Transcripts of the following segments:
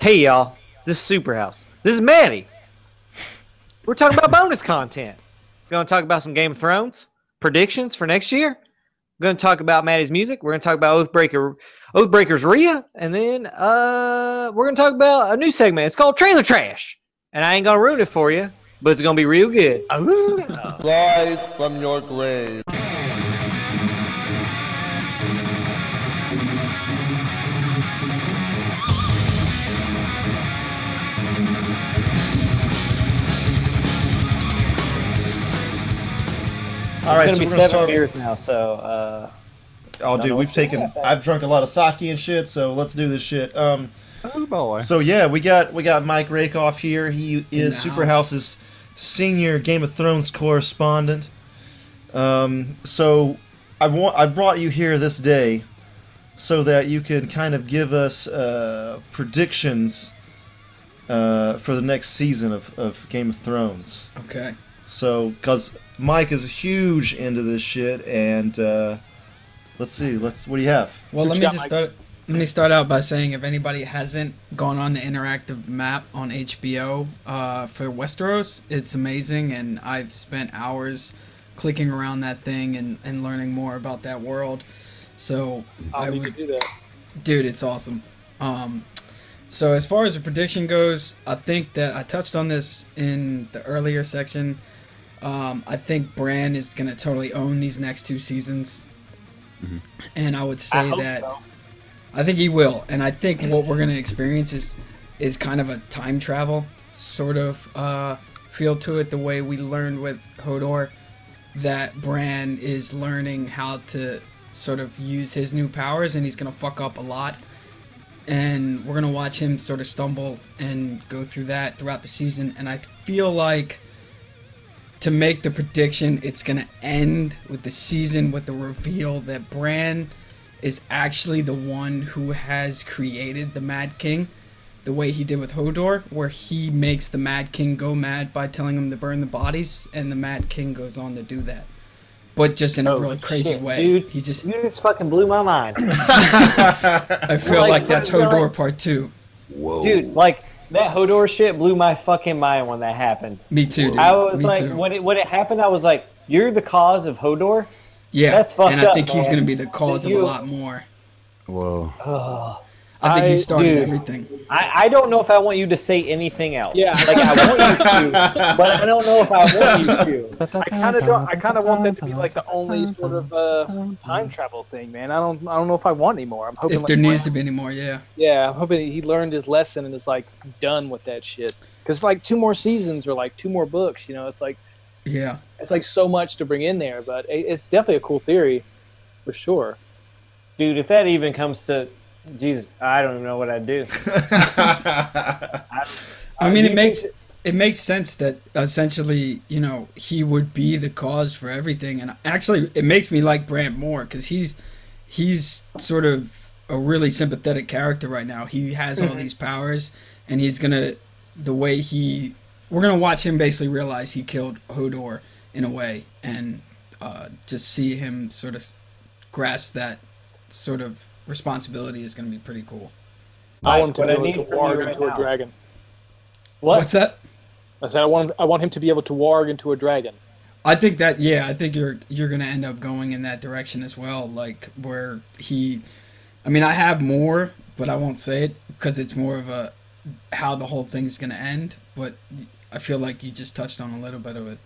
Hey y'all, this is Superhouse. This is Maddie. We're talking about bonus content. We're gonna talk about some Game of Thrones predictions for next year. We're gonna talk about Maddie's music. We're gonna talk about Oathbreaker, Oathbreaker's Rhea, and then uh, we're gonna talk about a new segment. It's called Trailer Trash, and I ain't gonna ruin it for you, but it's gonna be real good. Rise from your grave. All right, it's so gonna be we're gonna seven start... beers now. So, uh, oh, dude, we've taken. I've drunk a lot of sake and shit, so let's do this shit. Um, Oh boy. so yeah, we got we got Mike Rakoff here. He is the Superhouse's senior Game of Thrones correspondent. Um, so I want I brought you here this day so that you can kind of give us uh, predictions uh, for the next season of, of Game of Thrones. Okay. So, because Mike is a huge into this shit, and uh, let's see, let's what do you have? Well, What let me got, just Mike? start. Let me start out by saying if anybody hasn't gone on the interactive map on HBO uh, for Westeros, it's amazing, and I've spent hours clicking around that thing and, and learning more about that world. So I I would, do that. dude, it's awesome. Um, so as far as the prediction goes, I think that I touched on this in the earlier section. Um, I think Bran is gonna totally own these next two seasons, and I would say I that. so. I think he will, and I think what we're gonna experience is is kind of a time travel sort of uh, feel to it. The way we learned with Hodor, that Bran is learning how to sort of use his new powers, and he's gonna fuck up a lot. And we're gonna watch him sort of stumble and go through that throughout the season. And I feel like to make the prediction, it's gonna end with the season with the reveal that Bran is actually the one who has created the Mad King, the way he did with Hodor, where he makes the Mad King go mad by telling him to burn the bodies, and the Mad King goes on to do that. But just in a Oh, really crazy shit, way. dude. He just you just fucking blew my mind. I feel Like, like that's Hodor like- part two. Dude, like that Hodor shit blew my fucking mind when that happened. Me too, dude. I was Me like, too. when it when it happened, I was like, "You're the cause of Hodor." yeah, that's fucked and I up, think he's man. gonna be the cause of a lot more. Whoa. Ugh. I think I- he started dude. everything. I, I don't know if I want you to say anything else. Yeah. like I want you to, but I don't know if I want you to. I kind of don't. I kind of want that to be like the only sort of uh, time travel thing, man. I don't. I don't know if I want anymore. I'm hoping. If like, there needs to be any more, yeah. Yeah, I'm hoping he learned his lesson and is like done with that shit. Because like two more seasons or like two more books, you know, it's like Yeah. it's like so much to bring in there. But it, it's definitely a cool theory, for sure. Dude, if that even comes to, Jesus, I don't even know what I'd do. I mean, it makes it makes sense that essentially, you know, he would be the cause for everything, and actually, it makes me like Bran more because he's he's sort of a really sympathetic character right now. He has all these powers, and he's gonna the way he we're gonna watch him basically realize he killed Hodor in a way, and uh, just see him sort of grasp that sort of responsibility is gonna be pretty cool. I want him to be I able need to from warg right into now- a dragon. What? What's that? I said I want. Him, I want him to be able to warg into a dragon. I think that yeah, I think you're you're gonna end up going in that direction as well, like where he. I mean, I have more, but I won't say it because it's more of a how the whole thing's gonna end. But I feel like you just touched on a little bit of it.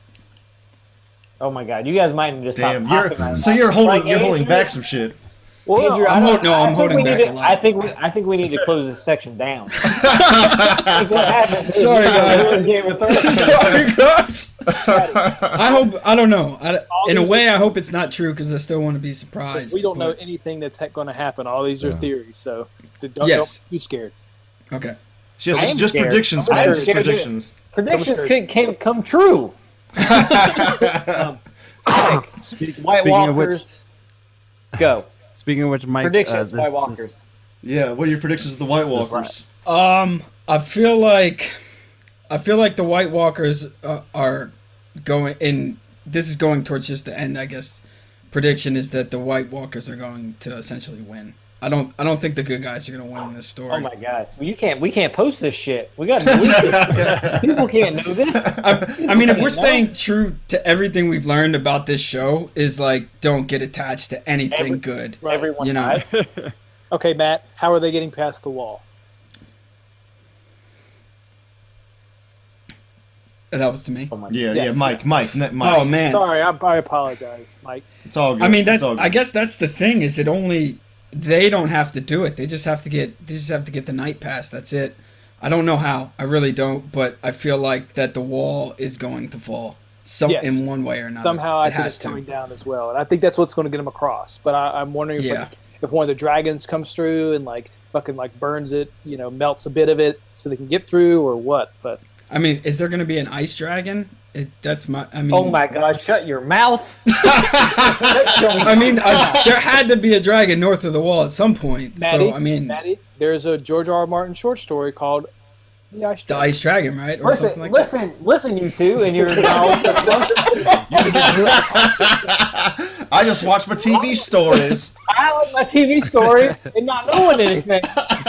Oh my God, you guys might just Damn, you're so you're holding Like, you're holding back some shit. Well, Andrew, I I'm don't- hol- no, I I'm think holding we back need a to- lot. I think we, I think we need to close this section down. What happens is Sorry, you guys. we're in Game of Thrones. Sorry, guys. I hope I don't know. I, in a these- way, I hope it's not true because I still want to be surprised. we don't know anything that's going to happen. All these are Yeah. theories, so don't, Yes. don't be scared. Okay. Just, just scared. predictions, I'm man. Just predictions. Predictions Don't could can come true. um, Mike, Speak, White speaking of which, Walkers, go. Speaking of which, Mike, Predictions, uh, White Walkers. this- Yeah, what are your predictions of the White Walkers? Um, I feel like I feel like the White Walkers uh, are going and this is going towards just the end. I guess prediction is that the White Walkers are going to essentially win. I don't. I don't think the good guys are gonna win in this story. Oh my god, well, you can't. We can't post this shit. We got to delete this. People can't know this. I, I mean, if we're No. staying true to everything we've learned about this show, is like don't get attached to anything Every- good. Everyone You know. dies. Okay, Matt, how are they getting past the wall? Uh, that was to me. Oh my Yeah, Yeah. yeah, Mike, Mike, Mike. Oh man. Sorry, I, I apologize, Mike. It's all good. I mean, that's. I guess that's the thing. Is it only they don't have to do it. They just have to get. They just have to get the night pass. That's it. I don't know how. I really don't. But I feel like that the wall is going to fall. Some Yes. in one way or another. Somehow, I it think has it's to. coming down as well, and I think that's what's going to get them across. But I, I'm wondering if, Yeah. like, if one of the dragons comes through and like fucking like burns it, you know, melts a bit of it so they can get through, or what? But I mean, is there going to be an ice dragon? It, that's my. I mean. Oh my god, shut your mouth. I mean, uh, I, there had to be a dragon north of the wall at some point. Maddie, so I mean, Maddie, there's a George R. R. Martin short story called The Ice the Dragon. ice dragon, right, or Listen, something like that. listen, listen, you two, and your knowledge of I just watch my TV stories. I like my TV stories and not knowing anything.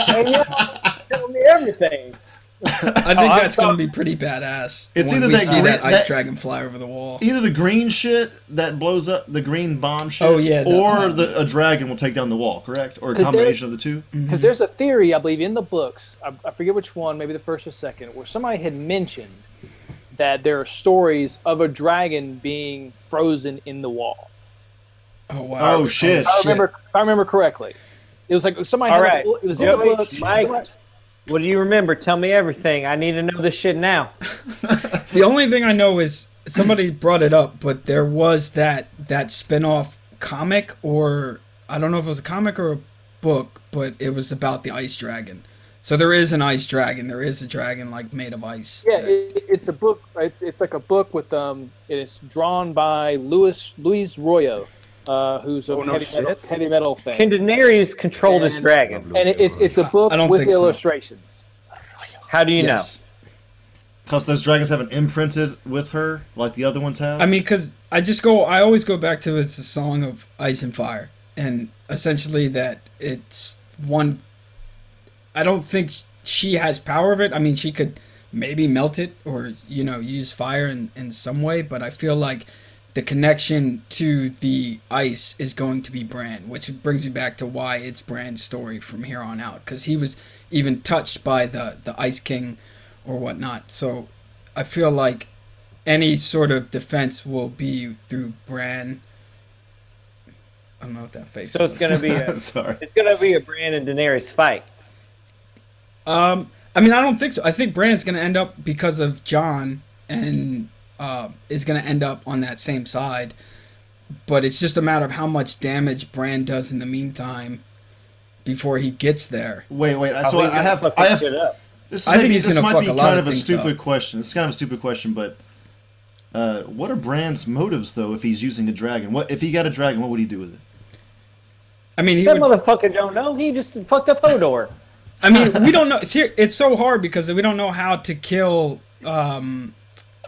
And you're telling me everything. I think oh, I'm that's going to be pretty badass. It's when either we that see green- that ice that- dragon fly over the wall. Either the green shit that blows up the green bomb shit, Oh, yeah, or the, a dragon will take down the wall. Correct, or a combination of the two. Because there's a theory, I believe, in the books. I, I forget which one, maybe the first or second, where somebody had mentioned that there are stories of a dragon being frozen in the wall. Oh wow! Oh, shit. If I remember, if I remember correctly, it was like somebody All had right. a, it was in the book. Mike. What do you remember? Tell me everything. I need to know this shit now. The only thing I know is somebody brought it up, but there was that that spin-off comic, or I don't know if it was a comic or a book, but it was about the ice dragon. So there is an ice dragon. There is a dragon like made of ice. Yeah, that- it, it's a book. It's it's like a book with um. It's drawn by Luis Luis Royo, uh, who's a Oh, no heavy, metal, shit. heavy metal fan. Can Daenerys control this dragon? and it, it's it's a book with think so. illustrations. How do you yes. Because those dragons haven't imprinted with her like the other ones have. I mean, because I just go, I always go back to it's a song of ice and fire, and essentially that it's one. I don't think she has power of it. I mean, she could maybe melt it or you know use fire in in some way, but I feel like the connection to the ice is going to be Bran, which brings me back to why it's Bran's story from here on out, because he was even touched by the the Ice King or whatnot. So I feel like any sort of defense will be through Bran. I don't know what that face. So it's gonna be a Sorry. it's gonna be a Bran and Daenerys fight. Um, I mean, I don't think so. I think Bran's gonna end up because of Jon, and uh, is gonna end up on that same side. But it's just a matter of how much damage Bran does in the meantime before he gets there. Wait, wait. So he's I gonna have, I have. shit up. This I might think be, this might be kind of of a stupid up. question. It's kind of a stupid question, but uh, what are Bran's motives though? If he's using a dragon, what if he got a dragon? What would he do with it? I mean, he That would, motherfucker don't know. He just fucked up Hodor. I mean, we don't know. It's here. It's so hard because we don't know how to kill. Um,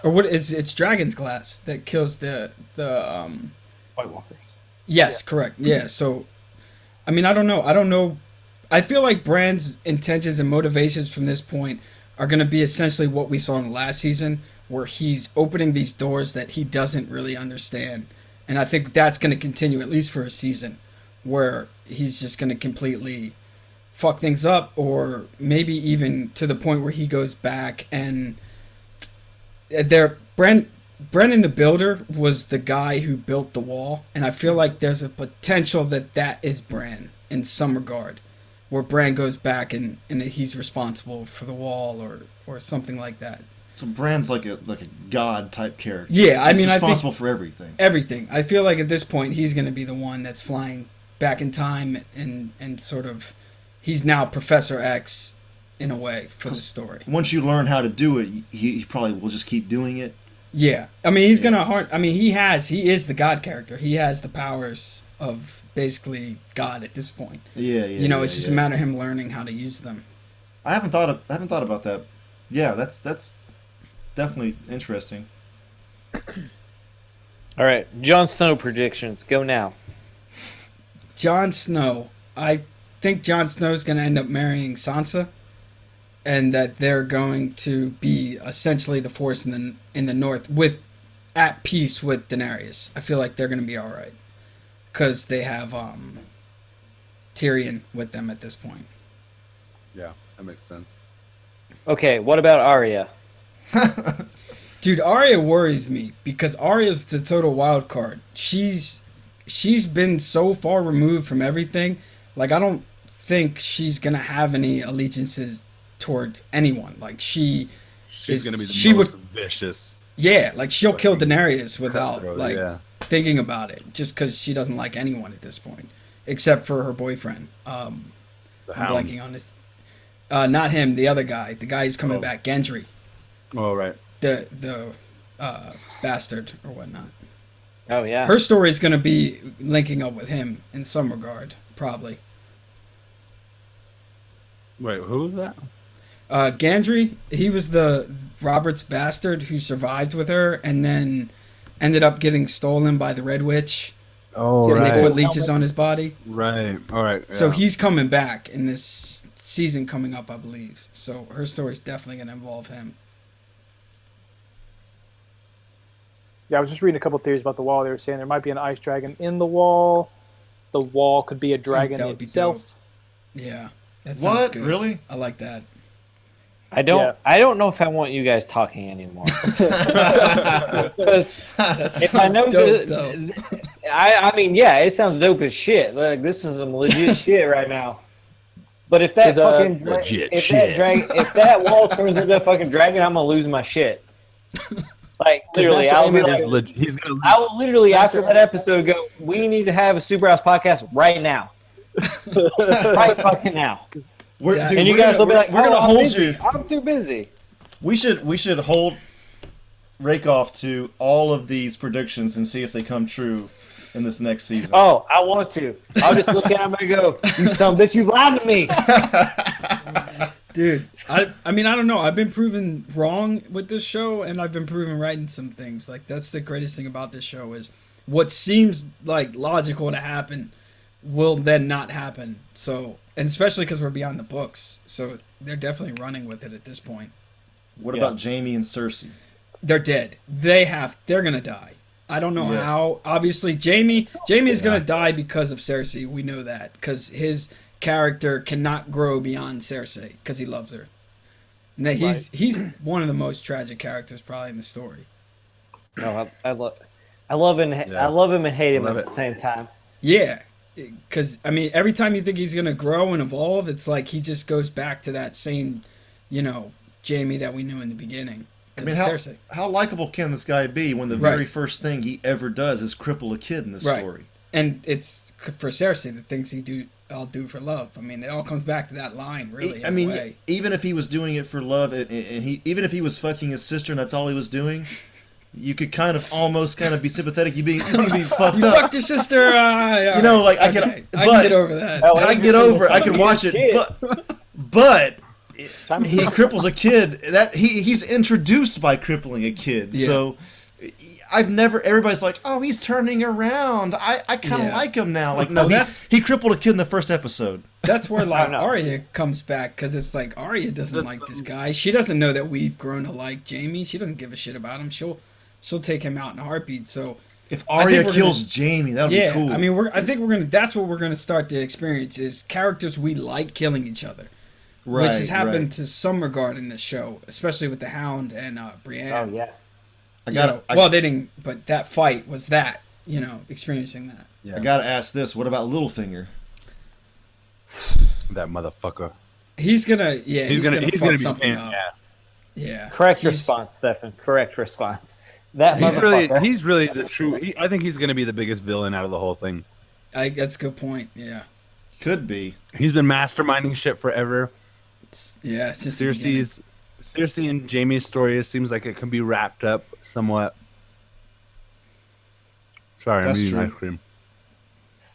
or what is it's dragon's glass that kills the the um. White Walkers. Yes, correct. Yeah. So, I mean, I don't know. I don't know. I feel like Bran's intentions and motivations from this point are going to be essentially what we saw in the last season, where he's opening these doors that he doesn't really understand, and I think that's going to continue at least for a season, where he's just going to completely fuck things up, or maybe even to the point where he goes back and Uh, there. Bran Brandon the Builder was the guy who built the wall, and I feel like there's a potential that that is Bran in some regard, where Bran goes back and, and he's responsible for the wall or or something like that. So Bran's like a like a god type character. Yeah, I He's mean, I think- responsible for everything. Everything. I feel like at this point he's going to be the one that's flying back in time and and sort of he's now Professor X in a way for the story. Once you learn how to do it, he, he probably will just keep doing it. Yeah, I mean he's gonna hard. I mean he has he is the God character. He has the powers of basically God at this point. Yeah, yeah. you know, yeah, it's just yeah. a matter of him learning how to use them. I haven't thought of I haven't thought about that. Yeah, that's that's definitely interesting. All right, Jon Snow predictions. Go now. Jon Snow, I think Jon Snow's gonna end up marrying Sansa, and that they're going to be essentially the force in the in the north with at peace with Daenerys. I feel like they're gonna be all right because they have um Tyrion with them at this point. Yeah, that makes sense. Okay, what about Arya? Dude, Arya worries me because Arya's the total wild card. She's she's been so far removed from everything. Like I don't think she's gonna have any allegiances towards anyone. Like she She's is- gonna be the she most would- vicious. yeah, like she'll kill Daenerys without cutthroat, like yeah. thinking about it, just because she doesn't like anyone at this point, except for her boyfriend. Um, The I'm Hound. blanking on his. Uh, not him, the other guy, the guy who's coming Oh. back, Gendry, Oh right. the the uh, bastard or whatnot. Oh yeah. Her story is going to be linking up with him in some regard, probably. Wait, who was that? Uh, Gendry, he was the Robert's bastard who survived with her and then ended up getting stolen by the Red Witch. Oh and they put leeches on his body. right. All right. So he's coming back in this season coming up, I believe. So her story's definitely going to involve him. Yeah, I was just reading a couple theories about the wall. They were saying there might be an ice dragon in the wall. The wall could be a dragon that would be itself. Yeah. That sounds what? good. Really? I like that. I don't. Yeah. I don't know if I want you guys talking anymore. Because if I know, dope, the. I I mean, yeah, it sounds dope as shit. Like this is some legit shit right now. But if that 'Cause, uh, fucking dra- Legit if shit. that drag if that wall turns into a fucking dragon, I'm gonna lose my shit. Like literally, I'll be like, leg- he's gonna. I will literally after that episode go. We need to have a Superhouse podcast right now, right fucking now. We're, Yeah. dude, And you we're guys gonna, will be like, we're "Oh, gonna I'm hold busy. you. I'm too busy. We should we should hold Rakoff to all of these predictions and see if they come true in this next season. Oh, I want to. I'll just look at him and go, "You son of bitch, you lied to me." Dude, I I mean I don't know. I've been proven wrong with this show, and I've been proven right in some things. Like that's the greatest thing about this show is what seems like logical to happen will then not happen. So, and especially because we're beyond the books, so they're definitely running with it at this point. What Yeah. about Jaime and Cersei? They're dead. They have. They're gonna die. I don't know Yeah. how. Obviously, Jaime. Jaime is gonna die because of Cersei. We know that because his character cannot grow beyond Cersei because he loves her. And that he's he's one of the most tragic characters probably in the story. No, I, I love, I love and Yeah. I love him and hate him Love at it. the same time. Yeah, because I mean, every time you think he's gonna grow and evolve, it's like he just goes back to that same, you know, Jaime that we knew in the beginning. I mean, how, how likable can this guy be when the Right. very first thing he ever does is cripple a kid in this Right. story? and it's for Cersei the things he do. I'll do for love. I mean, it all comes back to that line, really. I mean, even if he was doing it for love, and, and he even if he was fucking his sister, and that's all he was doing, you could kind of almost kind of be sympathetic. You being you being fucked you up. fucked your sister. Uh, You know, like, I can- I but- can get over that. Oh, I can get over. It. I can watch it, Shit. but but Time he cripples a kid. That he he's introduced by crippling a kid. Yeah. So I've never. Everybody's like, oh, he's turning around. I I kind of Yeah. like him now. Like no, Well, he, that's- he crippled a kid in the first episode. That's where like know. Arya comes back because it's like Arya doesn't like this guy. She doesn't know that we've grown to like Jaime. She doesn't give a shit about him. She'll she'll take him out in a heartbeat. So If I Arya kills gonna- Jaime, that would yeah, be cool. I mean, we're I think we're gonna. That's what we're gonna start to experience is characters we like killing each other, right, which has happened right. to some regard in this show, especially with the Hound and uh, Brienne. Oh yeah. I You got know, to well, they didn't, but that fight was that. You know, experiencing that. Yeah, I got to ask this. What about Littlefinger? that motherfucker. He's gonna, yeah, He's, gonna, he's fuck gonna be something up. ass. Yeah, Correct he's- response, Stefan. Correct response. That He's really, he's really the true. He, I think he's gonna be the biggest villain out of the whole thing. I, that's a good point. Yeah, Could be. He's been masterminding shit forever. yeah. It's just the beginning. Cersei's, Cersei and Jaime's story it seems like it can be wrapped up somewhat. Sorry, That's I'm eating true. ice cream.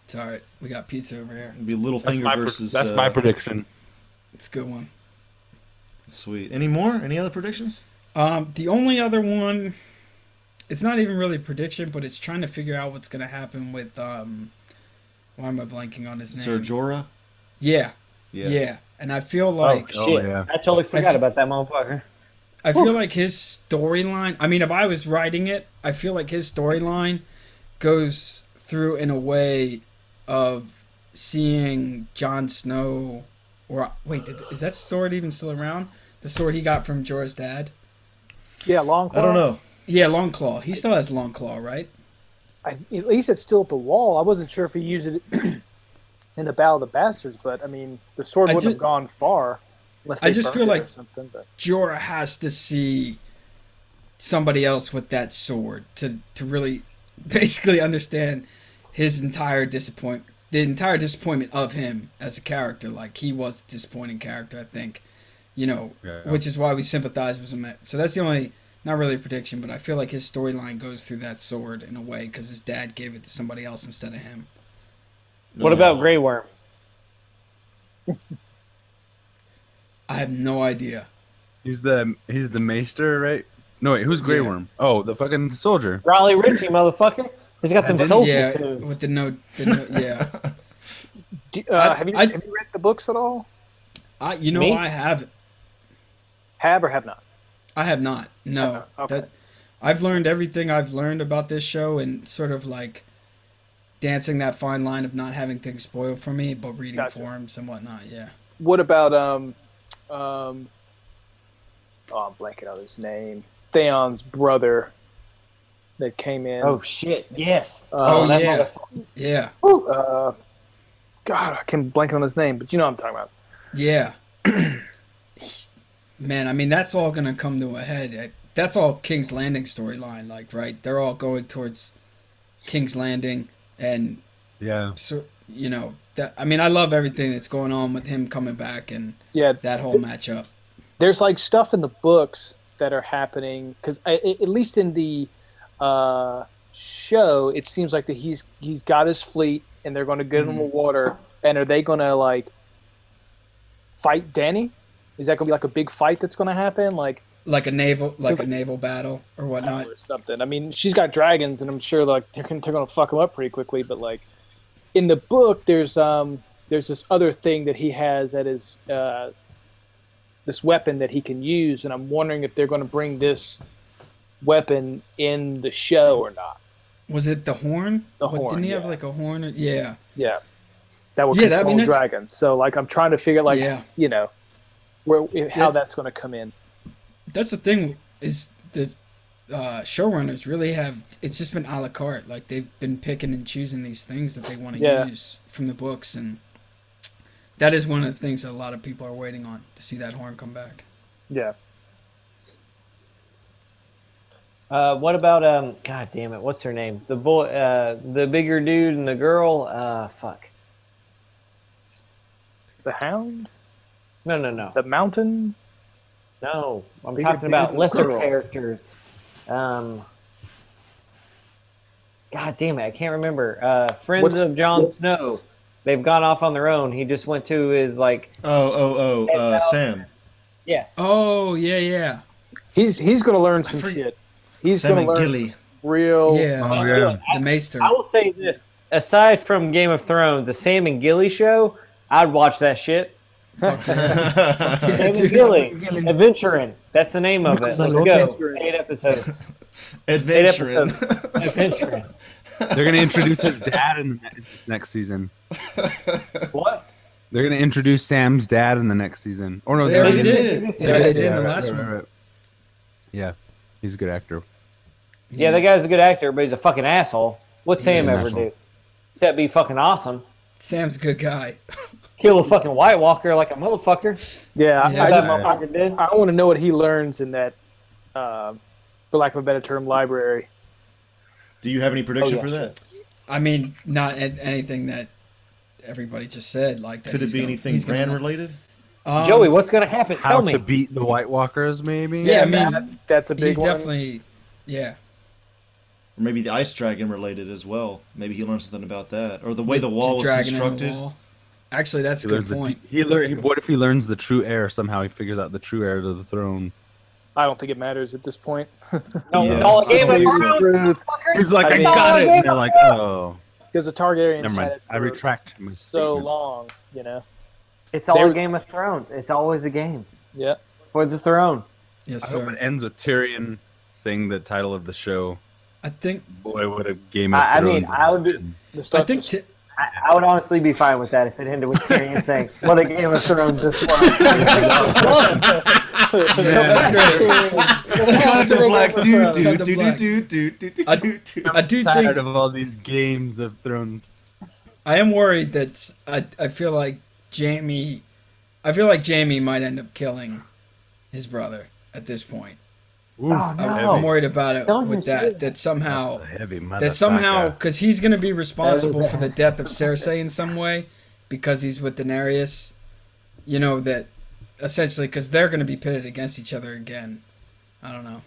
It's all right. We got pizza over here. It'd be That's Littlefinger my, pre- versus. that's uh, my prediction. It's a good one. Sweet. Any more? Any other predictions? Um, the only other one, it's not even really a prediction, but it's trying to figure out what's gonna happen with um. Why am I blanking on his Sir name? Jorah. Yeah, yeah, And I feel like oh, Oh, shit. yeah. I totally forgot f- about that motherfucker. I feel like his storyline. I mean, if I was writing it, I feel like his storyline goes through in a way of seeing Jon Snow. Or wait, did, is that sword even still around? The sword he got from Jorah's dad. Yeah, long. I don't know. Yeah, Longclaw. He still has Longclaw, right? I, at least it's still at the wall. I wasn't sure if he used it in the Battle of the Bastards, but I mean, the sword I wouldn't ju- have gone far. Unless I just feel it like- something. But Jorah has to see somebody else with that sword to to really basically understand his entire disappointment the entire disappointment of him as a character like he was a disappointing character i think you know Yeah. which is why we sympathize with him so that's the only not really a prediction but i feel like his storyline goes through that sword in a way because his dad gave it to somebody else instead of him What about Grey Worm? i have no idea He's the he's the maester, right? No, wait, who's Grey Yeah. Worm? Oh, the fucking soldier. Raleigh Ritchie, motherfucker. He's got them didn't- soul yeah tattoos. with the no, the no yeah Do- uh, I- have you I- have you read the books at all? i you know Me? i have Have or have not? I have not. No. Okay. That I've learned everything I've learned about this show and sort of like dancing that fine line of not having things spoiled for me, but reading Gotcha. forums and whatnot. Yeah. What about um um? Oh, I'm blanking on his name. Theon's brother that came in. Oh shit! Yes. Oh, uh, yeah. Yeah. uh, God, I can blank on his name, but you know what I'm talking about. Yeah. Man, I mean that's all gonna come to a head. That's all King's Landing storyline, like right? They're all going towards King's Landing, and Yeah. so you know that. I mean, I love everything that's going on with him coming back and Yeah, that whole matchup. there's like stuff in the books that are happening because at least in the uh, show, it seems like that he's he's got his fleet and they're going to get in the water. And are they going to like fight Danny? Is that going to be like a big fight that's going to happen? Like like a naval like a naval battle or whatnot. or something. I mean, she's got dragons, and I'm sure like they're gonna, they're gonna fuck him up pretty quickly. But like in the book, there's um there's this other thing that he has that is uh, this weapon that he can use, and I'm wondering if they're going to bring this weapon in the show or not. Was it the horn? The What, horn, Didn't he have like a horn? Or, yeah, Yeah, that would Yeah, that- I control mean, dragons. So like I'm trying to figure like yeah. you know where how Yeah. that's going to come in. That's the thing is the uh, showrunners really have. It's just been a la carte. Like they've been picking and choosing these things that they want to Yeah. use from the books, and that is one of the things that a lot of people are waiting on to see that horn come back. Yeah. Uh, what about um? God damn it! What's her name? The boy, uh, the bigger dude and the girl. Uh, fuck. The Hound, No, no, no, the Mountain. no. I'm Bigger talking about lesser girl. characters. Um. God damn it! I can't remember. Uh, friends What's- of Jon Snow. They've gone off on their own. He just went to his like. Oh, oh, oh, uh, Sam. Yes. Oh yeah, yeah, He's he's going to learn some forget- shit. He's Sam going to and learn Gilly. some real. yeah. Oh yeah. The Maester. I will say this: aside from Game of Thrones, the Sam and Gilly show, I'd watch that shit. Sam and Dude. Gilly, adventuring. That's the name of it. Let's love go. adventuring. Eight episodes. Adventuring. Adventuring. They're gonna introduce his dad in the next season. What? They're gonna introduce Sam's dad in the next season. Or no, They they already already did. Yeah, they did in the last right, one. right, right. Yeah, he's a good actor. Yeah, that guy's a good actor, but he's a fucking asshole. What's Sam is. ever do? Except be fucking awesome. Sam's a good guy. Kill a fucking White Walker like a motherfucker. Yeah, Yeah, I, I that just I- motherfucker did. I want to know what he learns in that, uh, for lack of a better term, library. Do you have any prediction Oh, for that? I mean, not anything that everybody just said. Like that. Could it be gonna- anything he's gonna- brand related? Um, Joey, what's gonna happen? How Tell to me. beat the White Walkers, maybe. Yeah, I mean, that- that's a big he's one. definitely. Yeah. Or maybe the Ice Dragon related as well. Maybe he learned something about that. Or the way the The wall was dragon in the constructed. Wall. Actually, that's a He good learns the he learn. he- What if he learns the true heir somehow? He figures out the true heir to the throne. I don't think it matters at this point. No, Yeah. all Game tell of Thrones, truth, He's like, I I, mean- got it. And they're like, oh, because the Targaryens never had mind. it I retract my statement. so long. You know, It's all There- Game of Thrones. It's always a game Yeah. for the throne. Yes, I hope it ends with Tyrion saying the title of the show. I think Boy, what a Game of I- I mean, I would- been. The I think is- t- I, I would honestly be fine with that if it ended with Tyrion saying, "What a Game of Thrones this was." Cut to black doo doo Cut to doo black. doo doo doo doo I- doo doo. I do tired think of all these games of Thrones. I am worried that s- I I feel like Jaime, I feel like Jaime might end up killing his brother at this point. Ooh, Oh, no. I'm worried about it Don't with you that. That somehow heavy that somehow because he's gonna be responsible for the death of Cersei in some way because he's with Daenerys. You know that essentially because they're gonna be pitted against each other again. I don't know.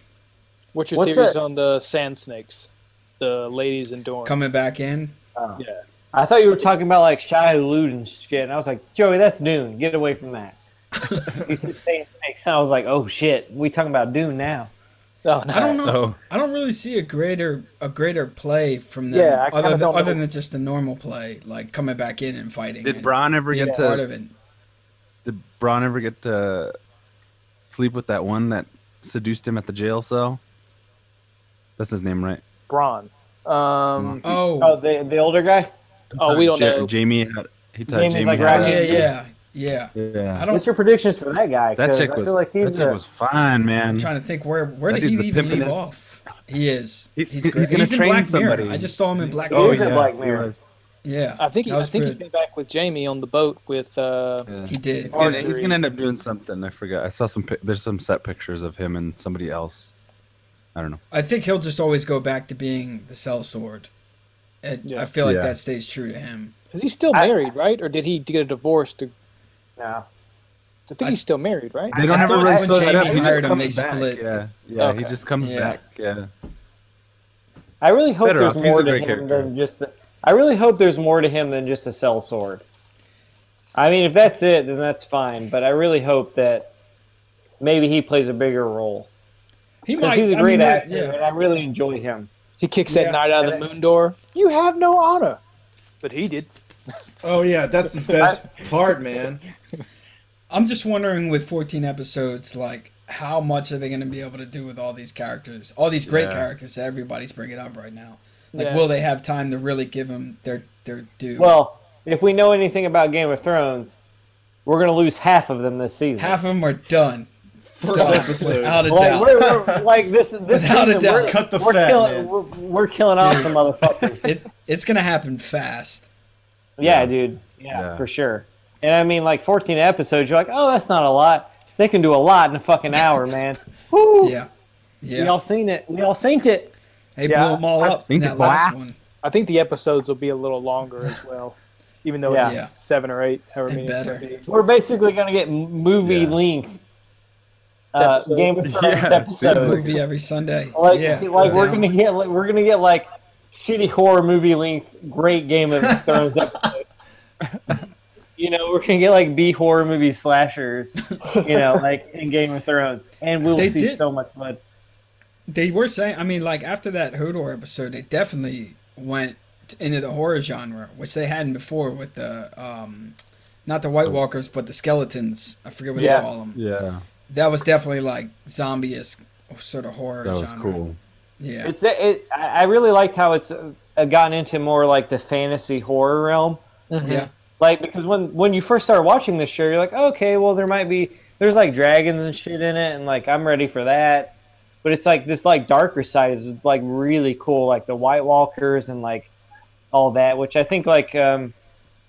What's your What's theories that? on the sand snakes? The ladies in Dorne. Coming back in. Oh. Yeah. I thought you were talking about like Shai-Hulud and shit, and I was like, Joey, that's Dune. Get away from that. you said sand snakes, and I was like, oh shit, we talking about Dune now. Oh, no. I don't know. Oh, I don't really see a greater a greater play from them Yeah, other than, other know. than just a normal play, like coming back in and fighting. did and Bronn ever being get part to? of it? Did Bronn ever get to sleep with that one that seduced him at the jail cell? That's his name, right? Bronn. Um, Oh, Oh, the the older guy. oh, we don't Ja- know. Jaime had. He thought Jaime's Jaime like had. right yeah, yeah, yeah. Yeah. I don't. What's your predictions for that guy? That 'Cause chick I was. feel like he's that chick a- was fine, man. I'm trying to think where where That did he even leave off? He is. He's- He's, he's great. gonna He's train Black somebody. Mirror. I just saw him in Black He Mirror. is in Black Mirror. he. Yeah, I think he, that I was think he came back with Jaime on the boat with. Uh, Yeah. He did. He's gonna, he's gonna end up doing something. I forgot. I saw some. There's some set pictures of him and somebody else. I don't know. I think he'll just always go back to being the sellsword. And Yeah. I feel like Yeah. that stays true to him. is he still I- married, right? Or did he get a divorce? To, no. I think I- he's still married, right? They don't I ever thought really when show that up. He just comes back. split. Yeah, yeah. He just comes Yeah. back. Yeah. I really hope Better there's off. More to him character. than just. The, I really hope there's more to him than just a sellsword. I mean, if that's it, then that's fine. But I really hope that maybe he plays a bigger role He because might. he's a great mean, actor, Yeah. and I really enjoy him. He kicks Yeah. that knight out of the moon door. You have no honor, but he did. Oh yeah, that's the best part, man. I'm just wondering with 14 episodes, like how much are they going to be able to do with all these characters, all these great Yeah. characters that everybody's bringing up right now? Like, Yeah. will they have time to really give them their their due? Well, if we know anything about Game of Thrones, we're gonna lose half of them this season. half of them are done. First Done, episode. without a like, doubt. we're, we're- like this, this Without a season, doubt. we're, Cut the we're fat, killing, man. We're, we're killing off some motherfuckers. It it's gonna happen fast. Yeah, Yeah. dude. Yeah, Yeah. for sure. And I mean, like 14 episodes, you're like, oh, that's not a lot. They can do a lot in a fucking hour, man. Woo! Yeah, We all seen it. We all seen it. They yeah, blew them all up in that it, last one. I think the episodes will be a little longer as well, even though Yeah. it's Yeah. seven or eight, however many better. be. We're basically gonna get movie Yeah. length uh, Game of Thrones Yeah, episodes. Movie every Sunday. Like, yeah, like we're down. gonna get, like, we're gonna get like shitty horror movie length, great Game of Thrones episodes. you know, we're gonna get like B horror movie slashers. You know, like in Game of Thrones, and we'll They see did- so much blood. They were saying, I mean, like after that Hodor episode, they definitely went into the horror genre, which they hadn't before with the, um, not the White Walkers, but the skeletons. I forget what Yeah. they call them. Yeah, That was definitely like zombie-esque sort of horror. that was genre. cool. Yeah, It's it. I I really liked how it's uh, gotten into more like the fantasy horror realm. yeah, Like because when when you first start watching this show, you're like, okay, well there might be there's like dragons and shit in it, and like I'm ready for that. But it's like this like darker side is like really cool, like the White Walkers and like all that, which I think like um,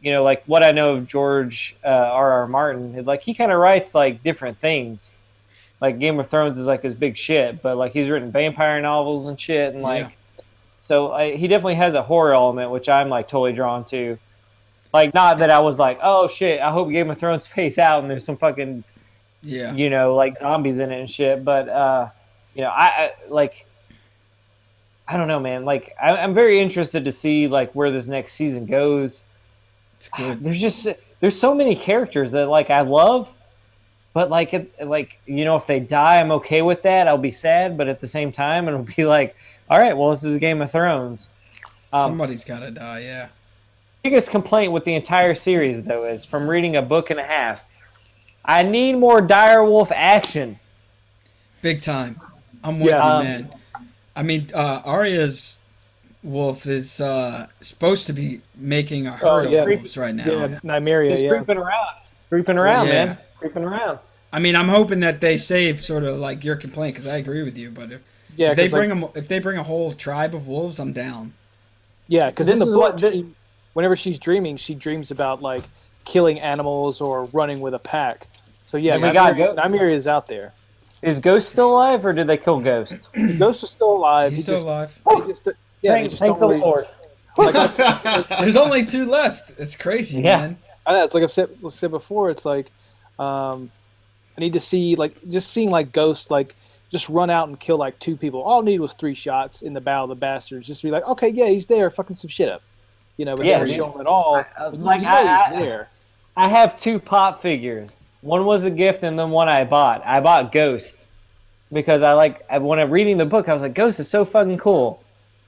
you know like what I know of George uh, R. R. Martin, like he kind of writes like different things. Like Game of Thrones is like his big shit, but like he's written vampire novels and shit, and like Yeah. so I, he definitely has a horror element, which I'm like totally drawn to. Like, not that I was like, oh shit, I hope Game of Thrones pays out and there's some fucking, yeah. you know, like zombies in it and shit. But, uh, you know, I, I like, I don't know, man. Like, I, I'm very interested to see like where this next season goes. It's good. There's just there's so many characters that like I love, but like it, like you know, if they die, I'm okay with that. I'll be sad, but at the same time, it'll be like, all right, well, this is Game of Thrones. Um, Somebody's got to die. Yeah. biggest complaint with the entire series, though, is from reading a book and a half. I need more direwolf action. Big time. I'm with Yeah. you, Um, man. I mean, uh, Arya's wolf is uh, supposed to be making a herd Oh, yeah. of wolves right now. Yeah, Nymeria. Just Yeah. creeping around, creeping around, Yeah. man, creeping around. I mean, I'm hoping that they save sort of like your complaint because I agree with you. But if, Yeah, if they 'cause, like- bring 'em- if they bring a whole tribe of wolves, I'm down. Yeah, because in the is book, what she, whenever she's dreaming, she dreams about like killing animals or running with a pack. So yeah, my God, Nymeria, is out there. Is Ghost still alive, or did they kill Ghost? Ghost is still alive. He's he still just, alive. he just, yeah, thank just thank don't the really- Lord. Like, I, There's only two left. It's crazy, Yeah. man. I know, it's like I've said, said before. It's like um, I need to see like just seeing like Ghost like just run out and kill like two people. All I needed was three shots in the Battle of the Bastards. Just to be like, okay, yeah, he's there, fucking some shit up. You know, but Yeah, they don't show him at all. I- I- like, you know I- he's I- there. I have two pop figures. One was a gift, and then one I bought. I bought Ghost because I like when I'm reading the book. I was like, Ghost is so fucking cool.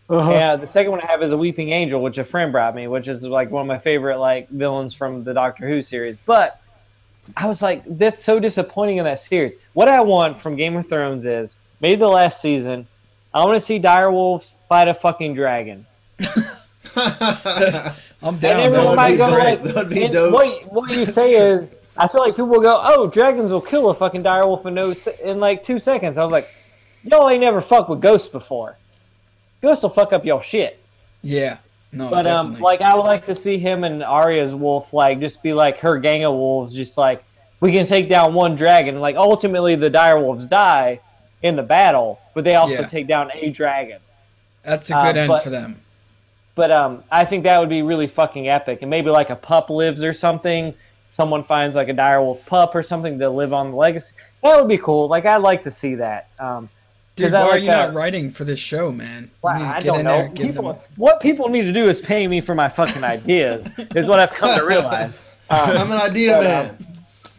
Uh-huh. And the second one I have is a Weeping Angel, which a friend brought me, which is like one of my favorite like villains from the Doctor Who series. But I was like, that's so disappointing in that series. What I want from Game of Thrones is maybe the last season. I want to see direwolves fight a fucking dragon. I'm And down. everyone would might go great. like, That would be and dope. What, what you say is, I feel like people will go, "Oh, dragons will kill a fucking direwolf in no in like two seconds." I was like, "Y'all ain't never fucked with ghosts before. Ghosts will fuck up your shit." Yeah. No, But um, like I would like to see him and Arya's wolf like just be like her gang of wolves, just like we can take down one dragon. Like ultimately, the direwolves die in the battle, but they also Yeah. take down a dragon. That's a uh, good end but- for them. But um, I think that would be really fucking epic, and maybe like a pup lives or something. Someone finds like a direwolf pup or something to live on the legacy. That would be cool. Like I'd like to see that. Um, Dude, 'cause why I are like you not writing for this show, man? You need to I get don't in know. there, People, them. what people need to do is pay me for my fucking ideas. is what I've come to realize. Um, I'm an idea man.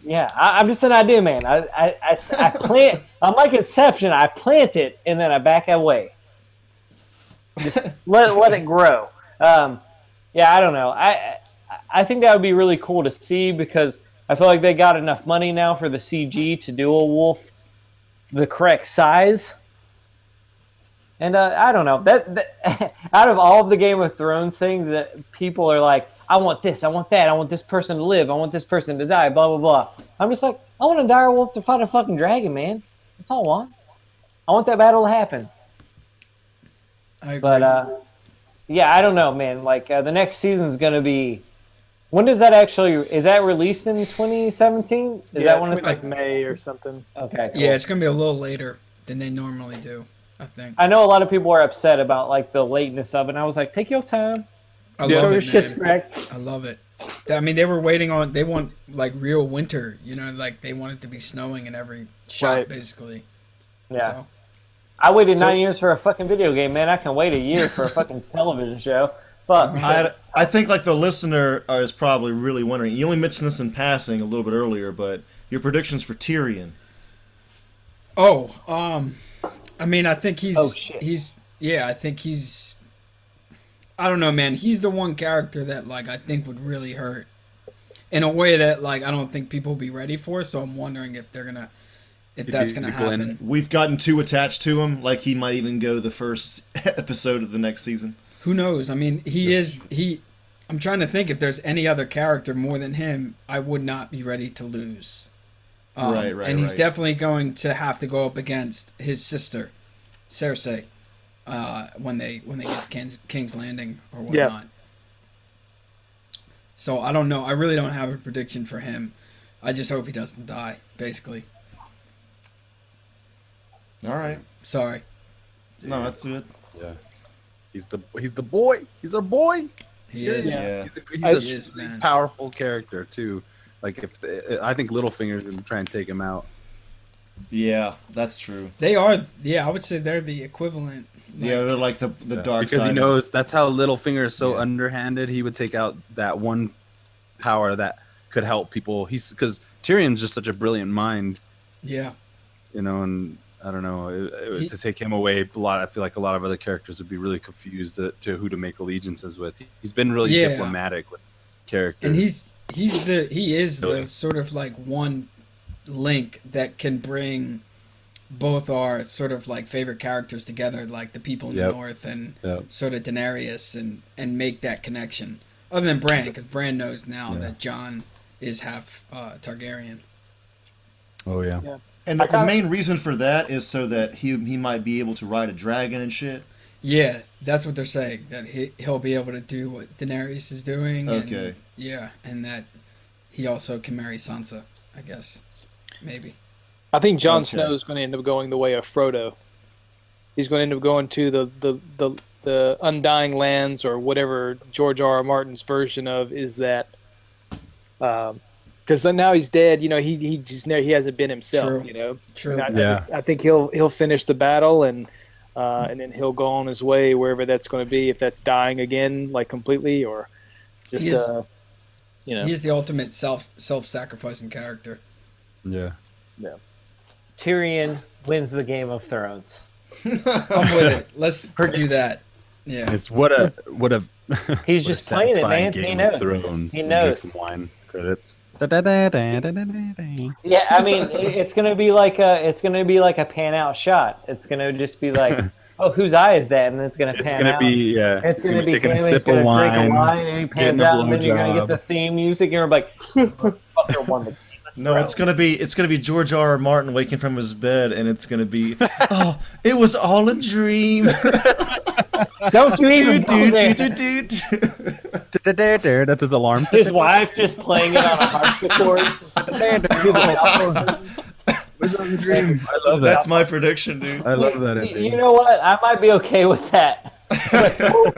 Yeah, I, I'm just an idea man. I, I, I, I plant. I'm like Inception. I plant it and then I back away. Just let let it grow. Um, yeah, I don't know. I I- I think that would be really cool to see because I feel like they got enough money now for the CG to do a wolf the correct size. And uh, I don't know that, that out of all of the Game of Thrones things that people are like, I want this, I want that, I want this person to live, I want this person to die, blah blah blah. I'm just like, I want a dire wolf to fight a fucking dragon, man. That's all I want. I want that battle to happen. I agree. But uh, yeah, I don't know, man. Like uh, the next season's gonna be. When does that actually? Is that released in 2017? Is yeah, that when it's it's like May or something. okay? cool. yeah, it's gonna be a little later than they normally do. I think. I know a lot of people are upset about like the lateness of it. And I was like, take your time. I Show love your it, shit's man. correct. I love it. I mean, they were waiting on. They want like real winter. You know, like they want it to be snowing in every shot, Right. basically. Yeah. So, I waited So- nine years for a fucking video game, man. I can wait a year for a fucking television show. Fuck. I, I think like the listener uh, is probably really wondering. You only mentioned this in passing a little bit earlier, but your predictions for Tyrion. oh, um, I mean, I think he's. Oh, shit. He's. Yeah, I think he's. I don't know, man. He's the one character that like I think would really hurt, in a way that like I don't think people will be ready for. So I'm wondering if they're gonna, if that's gonna happen. We've gotten too attached to him, like he might even go the first episode of the next season. Who knows? I mean, he is he. I'm trying to think if there's any other character more than him. I would not be ready to lose. Um, Right, right, And he's right. definitely going to have to go up against his sister, Cersei, uh, when they when they get King's, King's Landing or Yeah. whatnot. So I don't know. I really don't have a prediction for him. I just hope he doesn't die. Basically, All right. sorry. No, that's good. Yeah. He's the he's the boy. He's our boy. He is. Yeah. He's a, he's I- a He is, man. powerful character too. Like if the, I think Littlefinger's gonna try and take him out. Yeah, that's true. They are. Yeah, I would say they're the equivalent. yeah, they're like the the Yeah. dark because side. he knows that's how Littlefinger is so Yeah. underhanded. He would take out that one power that could help people. He's because Tyrion's just such a brilliant mind, yeah. you know, and I don't know. It- it- He- to take him away, a lot. I feel like a lot of other characters would be really confused to, to who to make allegiances with. He- He's been really Yeah. diplomatic with characters. and he's he's the he is the sort of like one link that can bring both our sort of like favorite characters together, like the people in Yep. the north and Yep. sort of Daenerys, and and make that connection. Other than Bran, because Bran knows now Yeah. that Jon is half uh, Targaryen. oh yeah. And the, the main reason for that is so that he he might be able to ride a dragon and shit. Yeah, that's what they're saying. That he he'll be able to do what Daenerys is doing. and- Okay. yeah, and that he also can marry Sansa. I guess, maybe. I think Jon Okay. Snow is going to end up going the way of Frodo. He's going to end up going to the the the, the Undying Lands or whatever George R. R. Martin's version of is that. Um, because now he's dead, you know. He he just never he hasn't been himself, True. you know. True. And I, I, Yeah. just, I think he'll he'll finish the battle and uh, and then he'll go on his way wherever that's going to be. If that's dying again, like completely, or just is- uh, you know. He's the ultimate self self sacrificing character. Yeah. Yeah. Tyrion wins the Game of Thrones. I'm with it. Let's do that. Yeah. It's what a what a. He's what a just playing it, satisfying man. He Game of knows. Thrones. He And drink knows. wine credits. Yeah, I mean, it's gonna be like a, it's gonna be like a pan out shot. It's gonna just be like, oh, whose eye is that? And it's gonna pan It's gonna out. be yeah. It's gonna be taking a sip of wine. drink a wine, and he getting pans out, and then you're gonna get blowjob. the theme music, and you're like, fucker won the No, it's gonna be it's gonna be George R. R. Martin waking from his bed, and it's gonna be, oh, it was all a dream. Don't you even Dude, go there. dude, dude, dude, dude. That's his alarm. His wife just playing it on a harpsichord. What's on the dream? I love that. That's my prediction, dude. I love that You ending. you know what? I might be okay with that. But, oh,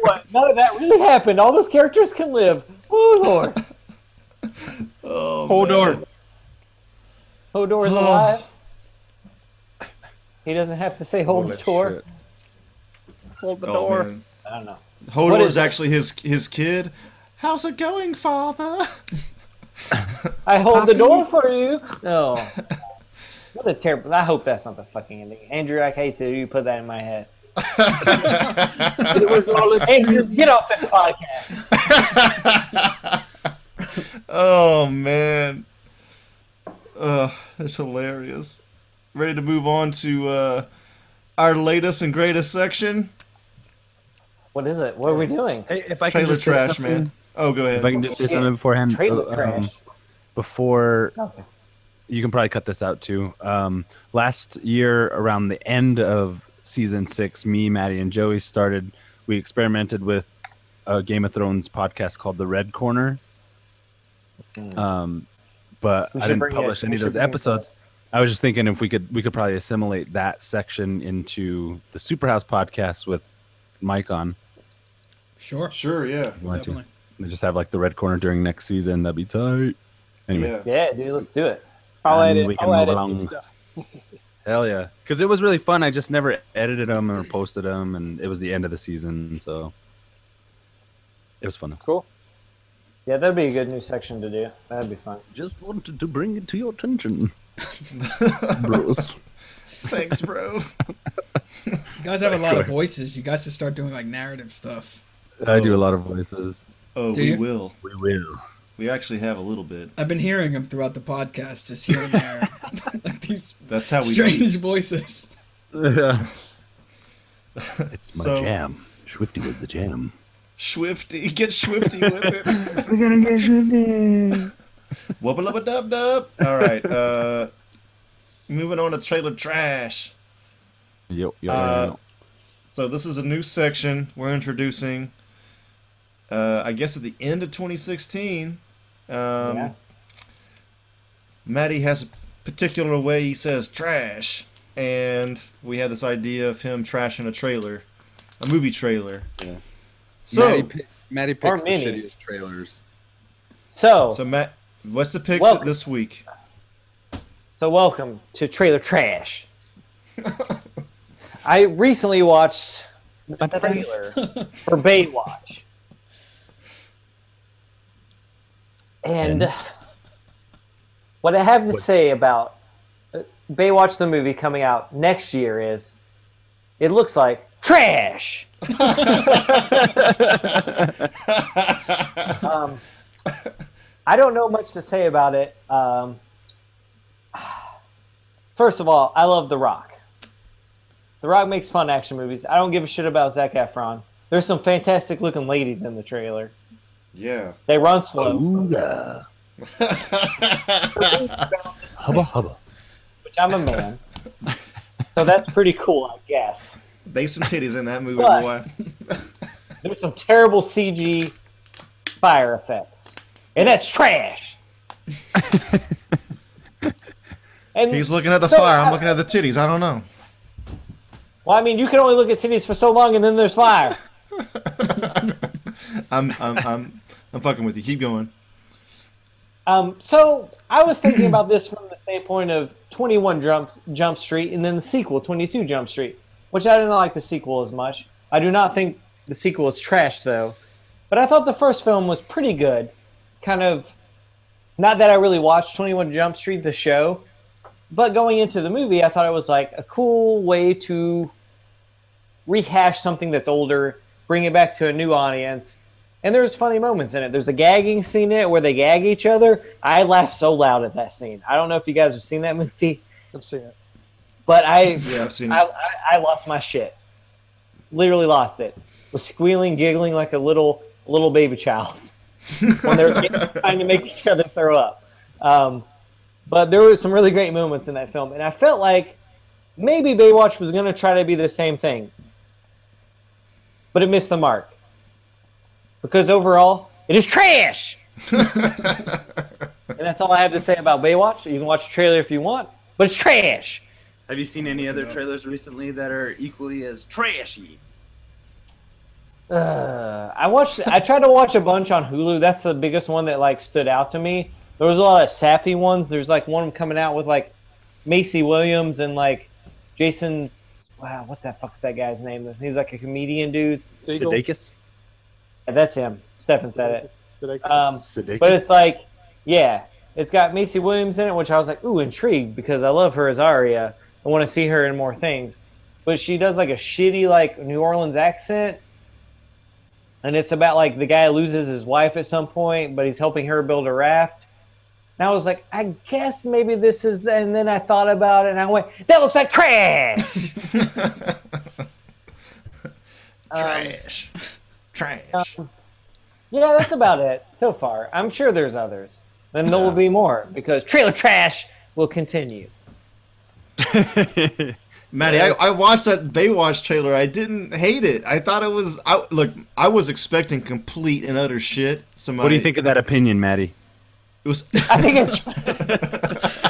what? None of that really happened. All those characters can live. Oh Lord, Oh, Hold man. on. Hodor's Oh. alive. He doesn't have to say hold the door. shit. Hold the Oh, door. man. I don't know. What Hodor's is actually his his kid. How's it going, father? I hold the door for you. No. What a terrible. I hope that's not the fucking ending. Andrew, I hate to you put that in my head. It was all a Andrew, get off this podcast. Oh man. Uh, that's hilarious. Ready to move on to uh, our latest and greatest section? What is it? What are we doing? Hey, if I can Trailer just say trash, something- man. Oh, go ahead. If I can just say something beforehand, Trailer uh, trash. um, before Okay. you can probably cut this out too. Um, last year, around the end of season six, me, Maddie, and Joey started. We experimented with a Game of Thrones podcast called The Red Corner. Um, but. I didn't bring it- publish we any of those episodes. I was just thinking if we could we could probably assimilate that section into the Superhouse podcast with Mike on. Sure. Sure, yeah. If you want to. Definitely. And just have like the red corner during next season. That'd be tight. Anyway, Yeah. Yeah, dude, let's do it. I'll And edit. we can I'll move edit along. hell yeah, because it was really fun. I just never edited them or posted them, and it was the end of the season, so it was fun. Cool. Yeah, that'd be a good new section to do. That'd be fun. Just wanted to bring it to your attention, bros. Thanks, bro. You guys have a lot of voices. You guys should start doing like narrative stuff. I do a lot of voices. Oh, Do we you? will. We will. We actually have a little bit. I've been hearing them throughout the podcast, just here and there, like these That's how we. strange voices. Yeah. it's my So- jam. Swifty was the jam. Swifty, get Swifty with it. We're gonna get Swifty. Wubba lubba dub dub. All right. Uh, moving on to trailer trash. Yo, yo, Uh, yo. So this is a new section we're introducing. Uh, I guess at the end of 2016, um, Yeah. Maddie has a particular way he says trash, and we had this idea of him trashing a trailer, a movie trailer. Yeah. So, Maddie, Maddie picks the mini. shittiest trailers. So, so Matt, what's the pick Welcome. this week? so welcome to Trailer Trash. I recently watched the trailer for Baywatch. And And? what I have to What- say about uh, Baywatch the movie coming out next year is, it looks like trash. um, I don't know much to say about it. Um, first of all, I love The Rock. The Rock makes fun action movies. I don't give a shit about Zac Efron. There's some fantastic looking ladies in the trailer. Yeah. They run slow, Ooga. Hubba hubba. which I'm a man. so that's pretty cool, I guess. They some titties in that movie, boy. There's some terrible CG fire effects, and that's trash. and He's looking at the So, fire. I'm looking at the titties. I don't know. well, I mean, you can only look at titties for so long, and then there's fire. I'm I'm I'm I'm fucking with you. Keep going. Um, so I was thinking about this from the standpoint of 21 Jump Jump Street, and then the sequel, 22 Jump Street, which I didn't like the sequel as much. I do not think the sequel is trash though, but I thought the first film was pretty good. Kind of, not that I really watched 21 Jump Street the show, but going into the movie, I thought it was like a cool way to rehash something that's older, bring it back to a new audience. And there's funny moments in it. There's a gagging scene in it where they gag each other. I laughed so loud at that scene. I don't know if you guys have seen that movie, I've seen it. But I Yeah, I've seen I. I, I lost my shit. Literally lost it. Was squealing, giggling like a little little baby child when they were trying to make each other throw up. Um, but there were some really great moments in that film, and I felt like maybe Baywatch was going to try to be the same thing, but it missed the mark because overall it is trash. and that's all I have to say about Baywatch. You can watch the trailer if you want, but it's trash. Have you seen any other trailers recently that are equally as trashy? Uh, I watched. I tried to watch a bunch on Hulu. That's the biggest one that like stood out to me. There was a lot of sappy ones. There's like one coming out with like Maisie Williams and like Jason's. Wow, what the fuck's that guy's name? He's like a comedian dude. Eagle? Sudeikis? Yeah, that's him. Stefan said it. Did Um, but it's like, yeah, it's got Maisie Williams in it, which I was like, ooh, intrigued because I love her as Arya. I want to see her in more things. But she does like a shitty like New Orleans accent, and it's about like the guy loses his wife at some point, but he's helping her build a raft. And I was like, I guess maybe this is. And then I thought about it, and I went, that looks like trash. Um, Trash. Trash. Yeah, that's about it so far. I'm sure there's others. And there will be more because trailer trash will continue. Matty, I, I watched that Baywatch trailer. I didn't hate it. I thought it was. I, look, I was expecting complete and utter shit. Somebody, what do you think of that opinion, Maddie? It was. I think it's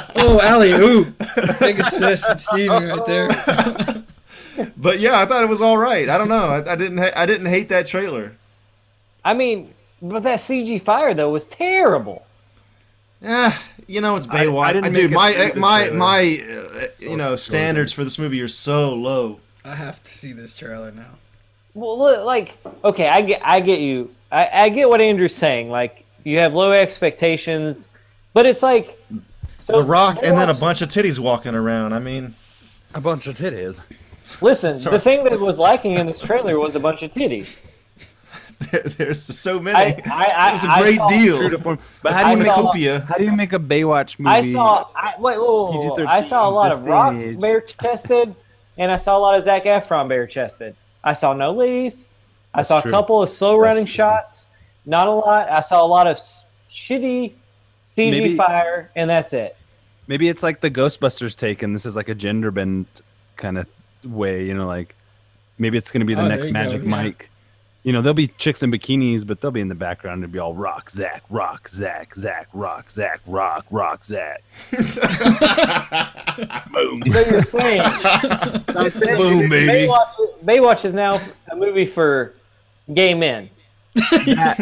Oh, alley oop! Big assist from Steven right there. but yeah, I thought it was all right. I don't know. I, I didn't. Ha- I didn't hate that trailer. I mean, but that CG fire though was terrible. Yeah, you know it's I- I Baywatch. didn't Dude, make it my through my trailer. my, uh, you know standards for this movie are so low. I have to see this trailer now. Well, like, okay, I get, I get you. I, I get what Andrew's saying. Like, you have low expectations, but it's like, so The Rock and then a bunch of titties walking around. I mean, A bunch of titties. Listen, Sorry. the thing that was lacking in this trailer was a bunch of titties. there, there's so many. I, I, it was a I great saw- deal. True form. But I how do you saw- make Cornucopia. how do you make a Baywatch movie? I saw. I, wait, whoa, whoa, whoa, I saw a lot of Rock bare chested, and I saw a lot of Zac Efron bare chested. I saw no ladies. I That's saw true. a couple of slow running shots. Not a lot. I saw a lot of shitty CG Maybe- fire, and that's it. Maybe it's like the Ghostbusters take, and this is like a gender bend kind of way. You know, like maybe it's gonna be the Oh, next you go, Magic yeah. Mike. You know, there'll be chicks in bikinis, but they'll be in the background and be all rock, Zach, rock, Zach, Zach, rock, Zach, rock, rock, Zach. Boom. So you're saying, I said, Boom, baby. Baywatch, Baywatch is now a movie for gay men. yeah.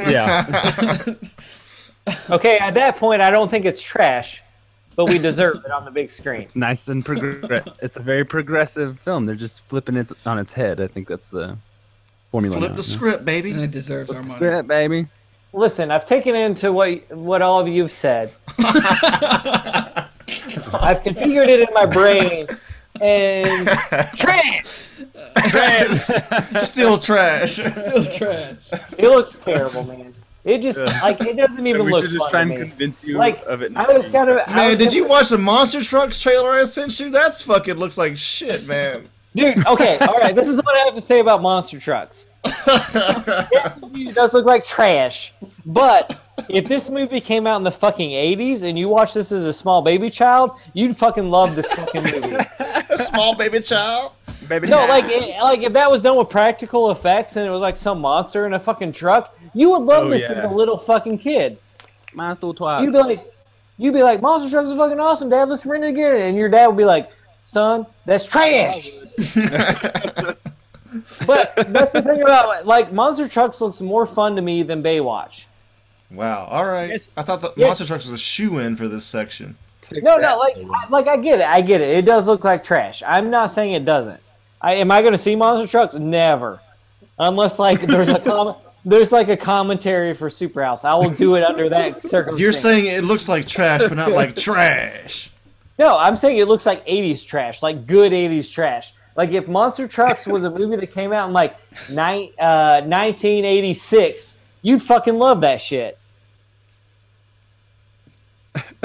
Okay, at that point, I don't think it's trash, but we deserve it on the big screen. It's nice and progressive. it's a very progressive film. They're just flipping it on its head. I think that's the formula. Flip now, the yeah. script, baby. And it deserves our money. Script, baby. Listen, I've taken into what what all of you've said. I've configured it in my brain, and trash. Trash. Still trash. Still trash. It looks terrible, man. It just like it doesn't even we look should just try to and convince you Like of it. I was kind of Man, was did kinda- you watch the Monster Trucks trailer I sent you? That's fucking looks like shit, man. Dude? Okay, all right. This is what I have to say about monster trucks. This movie does look like trash, but if this movie came out in the fucking 80s and you watched this as a small baby child, you'd fucking love this fucking movie. A small baby child. Baby, No, like it, like if that was done with practical effects and it was like some monster in a fucking truck, you would love Oh, this yeah. as a little fucking kid. Monster You'd be like, you'd be like, Monster Trucks is fucking awesome, Dad. Let's rent it again. And your dad would be like, Son, that's trash. But that's the thing about like Monster Trucks looks more fun to me than Baywatch. Wow. All right. Yes. I thought the Yes. Monster Trucks was a shoe in for this section. No, no, like, I, like I get it, I get it. It does look like trash. I'm not saying it doesn't. I, am I going to see Monster Trucks? Never, unless like there's a com- there's like a commentary for Superhouse. I will do it under that circumstance. You're saying it looks like trash, but not like trash. No? I'm saying it looks like '80s trash, like good '80s trash. Like if Monster Trucks was a movie that came out in like ni- uh, 1986, you'd fucking love that shit.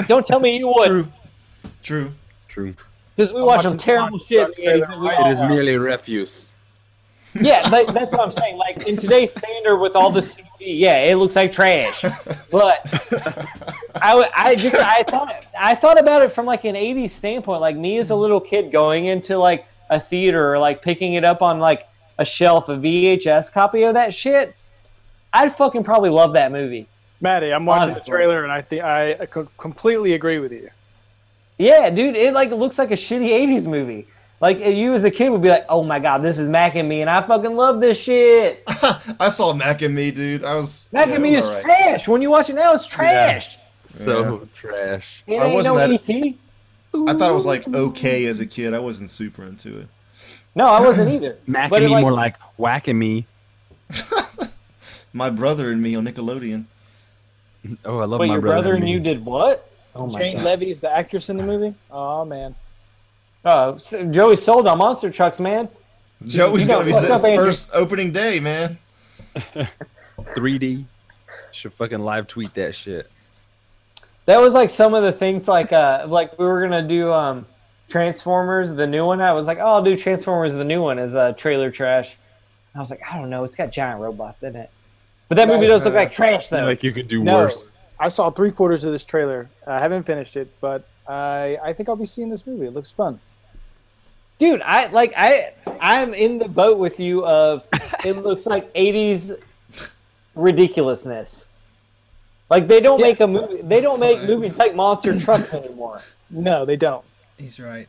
Don't tell me you would, True. True. True. because we watch some terrible shit. Trucks trailer that we right all It is merely refuse. Yeah, but that's what I'm saying. Like in today's standard with all the CG, yeah, it looks like trash. But I, I just I thought I thought about it from like an '80s standpoint. Like me as a little kid going into like a theater or like picking it up on like a shelf, a VHS copy of that shit. I'd fucking probably love that movie. Maddie, I'm watching Honestly. the trailer and I think I completely agree with you. Yeah, dude, it like looks like a shitty '80s movie. Like you as a kid would be like, "Oh my god, this is Mac and Me, and I fucking love this shit." I saw Mac and Me, dude. I was. Mac yeah, and Me is alright. trash. When you watch it now, it's trash. So trash. It I ain't wasn't no that- ET. I thought it was like okay as a kid. I wasn't super into it. No, I wasn't either. Mac But and me like- more like whacking me. My brother and me on Nickelodeon. Oh, I love But my your brother. brother and me. you did what? Oh my Jane god. Levy is the actress in the movie. Oh man, Oh, so Joey sold on monster trucks, man. Joey's you gonna be fucked set up, Andrew. first opening day, man. 3D. Should fucking live tweet that shit. That was like some of the things like uh like we were gonna do um Transformers the new one. I was like, oh, I'll do Transformers the new one as uh, trailer trash. I was like, I don't know, it's got giant robots in it. But that movie does look like trash though. Like you could do no. worse. I saw three quarters of this trailer. I haven't finished it, but I I think I'll be seeing this movie. It looks fun. Dude, I like I I'm in the boat with you of it looks like 80s ridiculousness. Like they don't make a movie they don't make movies like Monster Trucks anymore. No, they don't. He's right.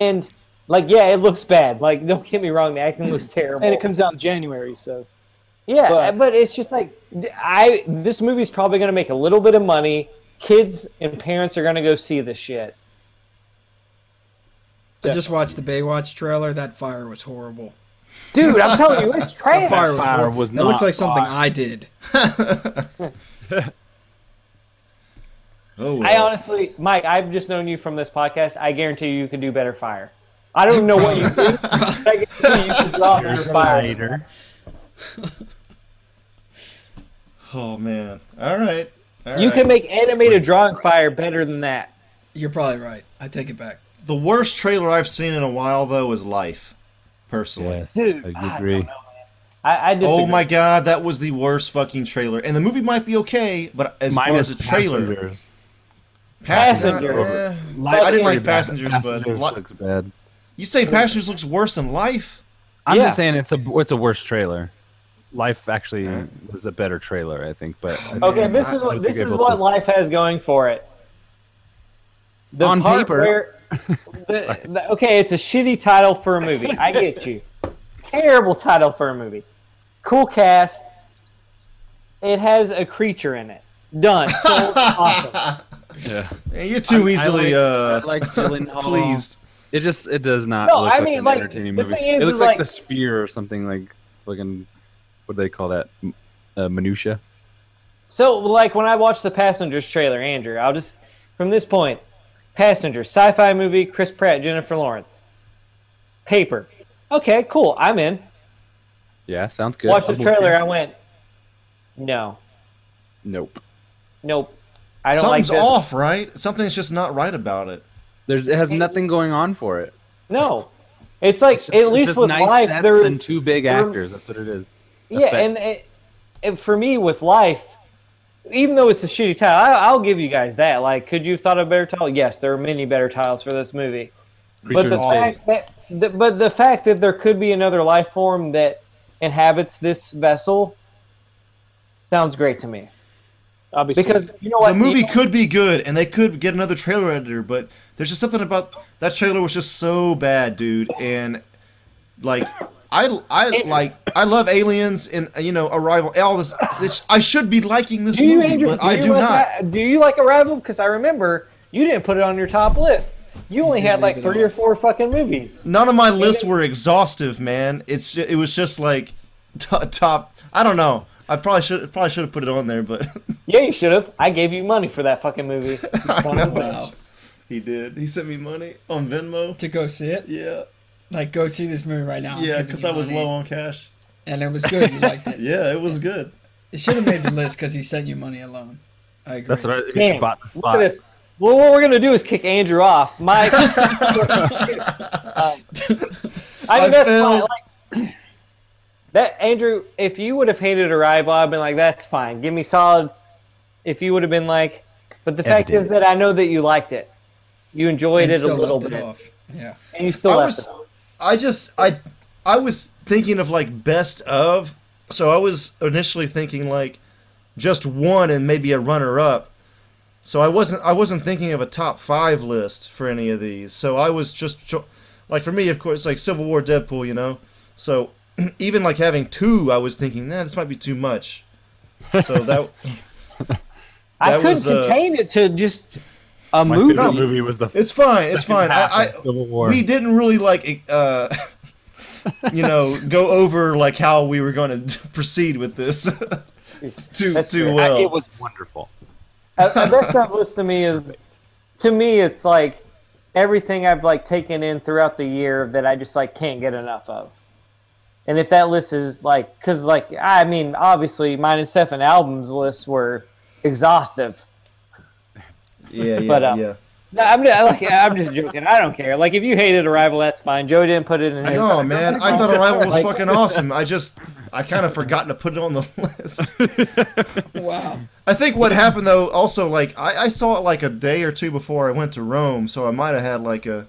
And like yeah, it looks bad. Like don't get me wrong, the acting looks terrible. And it comes out in January, so yeah, but- but, it's just like I this movie's probably going to make a little bit of money. Kids and parents are going to go see this shit. I just watched the Baywatch trailer. That fire was horrible. Dude, I'm telling you, it's That trash. fire was fire horrible. was that looks not like something fire. I did. Oh, I honestly, Mike, I've just known you from this podcast. I guarantee you, you can do better fire. I don't even know what you do. but I guarantee you, you can draw better fire. Later. oh man. All right. All You right. can make animated drawing fire better than that. You're probably right. I take it back. The worst trailer I've seen in a while though is Life. Personally. Yes, Dude, I agree. I, I disagree. Oh my god, that was the worst fucking trailer. And the movie might be okay, but as far as the trailer, passengers. Passengers. eh, I didn't like pretty bad. Passengers, but Passengers Li- looks bad. you say Passengers looks worse than Life? I'm Yeah. just saying it's a it's a worse trailer. Life actually was a better trailer, I think. But I Okay, this I is what this is what look- life has going for it. The On part paper. where- the- the- okay, it's a shitty title for a movie. I get you. Terrible title for a movie. Cool cast. It has a creature in it. Done. Sold. awesome. Yeah. Yeah, You're too I- I easily like- uh, I like Gyllenhaal. pleased. It just it does not No, look I like mean, an like, entertaining the movie. thing is, it looks like, like- the sphere or something like fucking what do they call that? M- Uh, minutia. So, like when I watched the Passengers trailer, Andrew, I'll just from this point, Passenger, sci-fi movie, Chris Pratt, Jennifer Lawrence. Paper. Okay, cool. I'm in. Yeah, sounds good. Watch the trailer. I went, no, Nope. nope. I don't Something's like this. off, right? Something's just not right about it. There's it has nothing going on for it. No, it's like It's just, at it's least just with nice life, there's and two big there- actors. That's what it is. yeah, effects. and it, it, for me with life, even though it's a shitty title, I, I'll give you guys that. Like, could you have thought of a better title? Yes, there are many better titles for this movie. Creature but the fact that, the, but the fact that there could be another life form that inhabits this vessel sounds great to me. Obviously, Because you know what, the movie You know- could be good, and they could get another trailer editor, but there's just something about that trailer was just so bad, dude. And like, I I like I love Aliens and you know Arrival. All this, this I should be liking this do you, movie, Andrew? but do I do like not. that- do you like Arrival? Because I remember you didn't put it on your top list. You only had like leave three or four fucking movies. None of my lists were exhaustive, man. It's it was just like t- top. I don't know. I probably should probably should have put it on there, but Yeah, you should have. I gave you money for that fucking movie. I Son of a know. Wow. he did. He sent me money on Venmo. To go see it? Yeah, Like, go see this movie right now. I'm yeah, giving because you I was money. low on cash. And it was good. You liked it. Yeah, it was good. It should have made the list because he sent you money alone. I agree. That's what I he Damn, bought the Look spot. at this. Well, what we're gonna do is kick Andrew off. Mike, um, I I mean, that's failed. fine. Like, that Andrew, if you would have hated Arrival, I'd been like, that's fine. Give me solid. If you would have been like, but the fact is Evidence. that I know that you liked it. You enjoyed And it a still little left bit, it off. Yeah. and you still I left was, it. I just, I, I was thinking of like best of. So I was initially thinking like just one and maybe a runner up. So I wasn't, I wasn't thinking of a top five list for any of these. So I was just cho- like for me, of course, like Civil War, Deadpool, you know. So even like having two, I was thinking, nah, this might be too much. So that I couldn't was, uh, contain it to just a My movie. favorite movie was the it's fine, it's fine. I, I Civil War. we didn't really like uh you know go over like how we were going to proceed with this too That's too fair. well it was wonderful. a, a best of list to me is to me it's like everything I've like taken in throughout the year that I just like can't get enough of. And if that list is like, because like I mean, obviously mine and Stefan albums lists were exhaustive. Yeah yeah But, uh, yeah No, I'm just, like I'm just joking. I don't care. Like if you hated Arrival, that's fine. Joe didn't put it in his. no man i thought arrival was Like- fucking awesome i just i kind of forgotten to put it on the list Wow. i think what happened though also like I, I saw it like a day or two before i went to rome so i might have had like a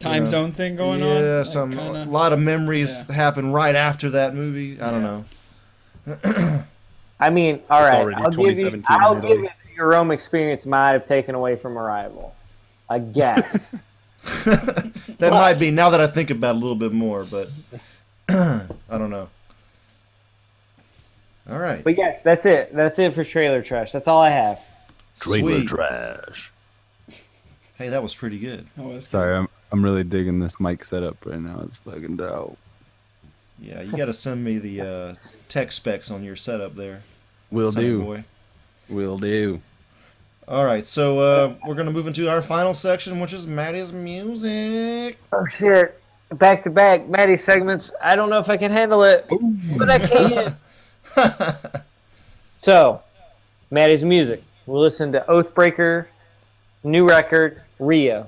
Time Yeah. zone thing going yeah on. Like, some kinda- a lot of memories Yeah. happened right after that movie i don't know I mean, all It's right. already I'll give you. 2017 I'll give it. Your Rome experience might have taken away from Arrival. I guess. that might be now that I think about it a little bit more, but I don't know. All right. but yes, that's it. That's it for trailer trash. That's all I have. Sweet. trash. Hey, that was pretty good. That was- Sorry, I'm I'm really digging this mic setup right now. It's fucking dope. Yeah, you got to send me the uh, tech specs on your setup there. Will sonny do. Boy. Will do. All right, so uh, we're gonna move into our final section, which is Maddie's music. Oh shit! Back to back Maddie segments. I don't know if I can handle it, but I can. so, Maddie's music. We'll listen to Oathbreaker, new record, Rio.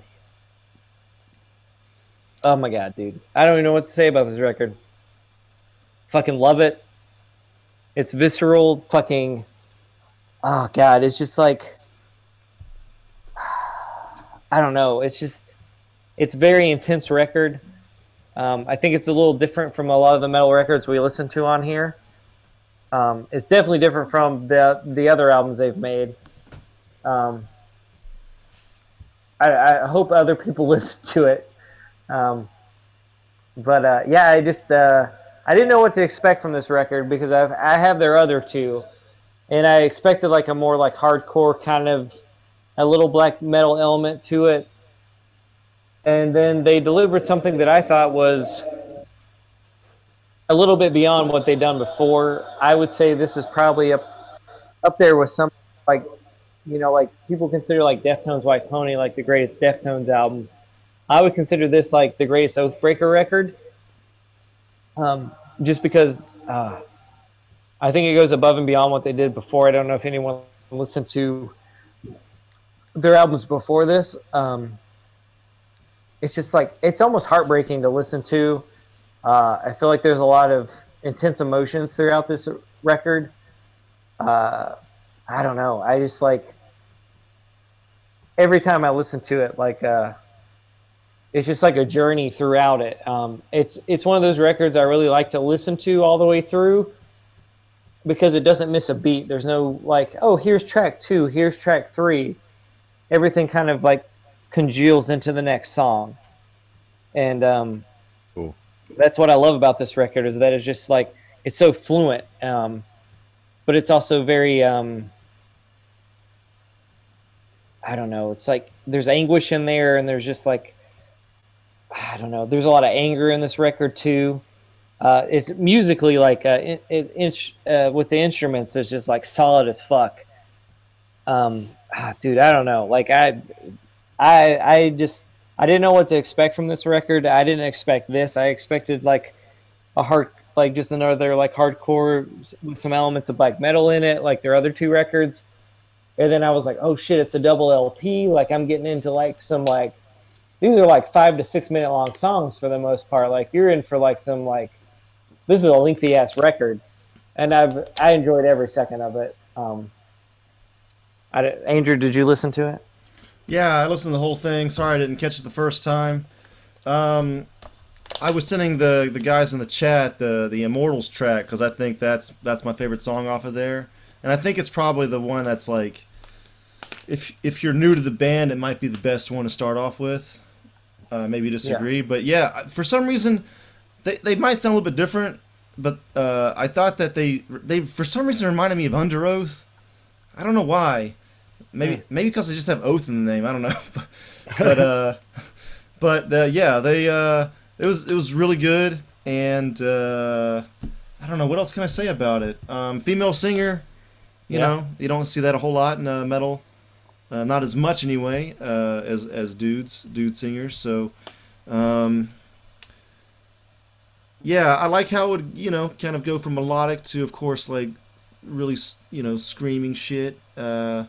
Oh my god, dude! I don't even know what to say about this record. Fucking love it. It's visceral. Fucking. Oh god, it's just like. I don't know. It's just it's very intense record. Um, I think it's a little different from a lot of the metal records we listen to on here. Um, it's definitely different from the the other albums they've made. Um, I, I hope other people listen to it. Um, but uh, yeah, I just uh, I didn't know what to expect from this record because I've I have their other two, and I expected like a more like hardcore kind of a little black metal element to it and then they delivered something that I thought was a little bit beyond what they'd done before. I would say this is probably up up there with some like you know, like people consider like Deftones White Pony like the greatest Deftones album. I would consider this like the greatest Oathbreaker record. Um, just because uh, I think it goes above and beyond what they did before. I don't know if anyone listened to their albums before this. Um, it's just like it's almost heartbreaking to listen to. Uh, I feel like there's a lot of intense emotions throughout this record. Uh, I don't know. I just like every time I listen to it, like uh, it's just like a journey throughout it. Um, it's it's one of those records I really like to listen to all the way through because it doesn't miss a beat. There's no like, oh, here's track two, here's track three. Everything kind of like congeals into the next song, and um, Cool. that's what I love about this record is that it's just like it's so fluent, um, but it's also very um, I don't know. It's like there's anguish in there, and there's just like I don't know. There's a lot of anger in this record too. Uh, it's musically like uh, uh, with the instruments, it's just like solid as fuck. Um, dude, I don't know. Like I, I, I just I didn't know what to expect from this record. I didn't expect this. I expected like a hard, like just another like hardcore with some elements of black metal in it, like their other two records. And then I was like, oh shit, it's a double LP. Like I'm getting into like some like these are like five to six minute long songs for the most part. Like you're in for like some like this is a lengthy ass record, and I've I enjoyed every second of it. Um, I, Andrew, did you listen to it? Yeah, I listened to the whole thing. Sorry I didn't catch it the first time. Um, I was sending the the guys in the chat the the Immortals track because I think that's that's my favorite song off of there, and I think it's probably the one that's like, if if you're new to the band, it might be the best one to start off with. Uh, maybe disagree, but yeah, for some reason, they they might sound a little bit different, but uh, I thought that they they for some reason reminded me of Underoath. I don't know why. Maybe maybe because they just have oath in the name. I don't know, but uh, but uh, yeah, they uh, it was it was really good, and uh, I don't know what else can I say about it. Um, female singer, you Yeah. know, you don't see that a whole lot in uh, metal, uh, not as much anyway uh, as as dudes dude singers. So, um, yeah, I like how it would you know kind of go from melodic to of course like really you know screaming shit. Uh,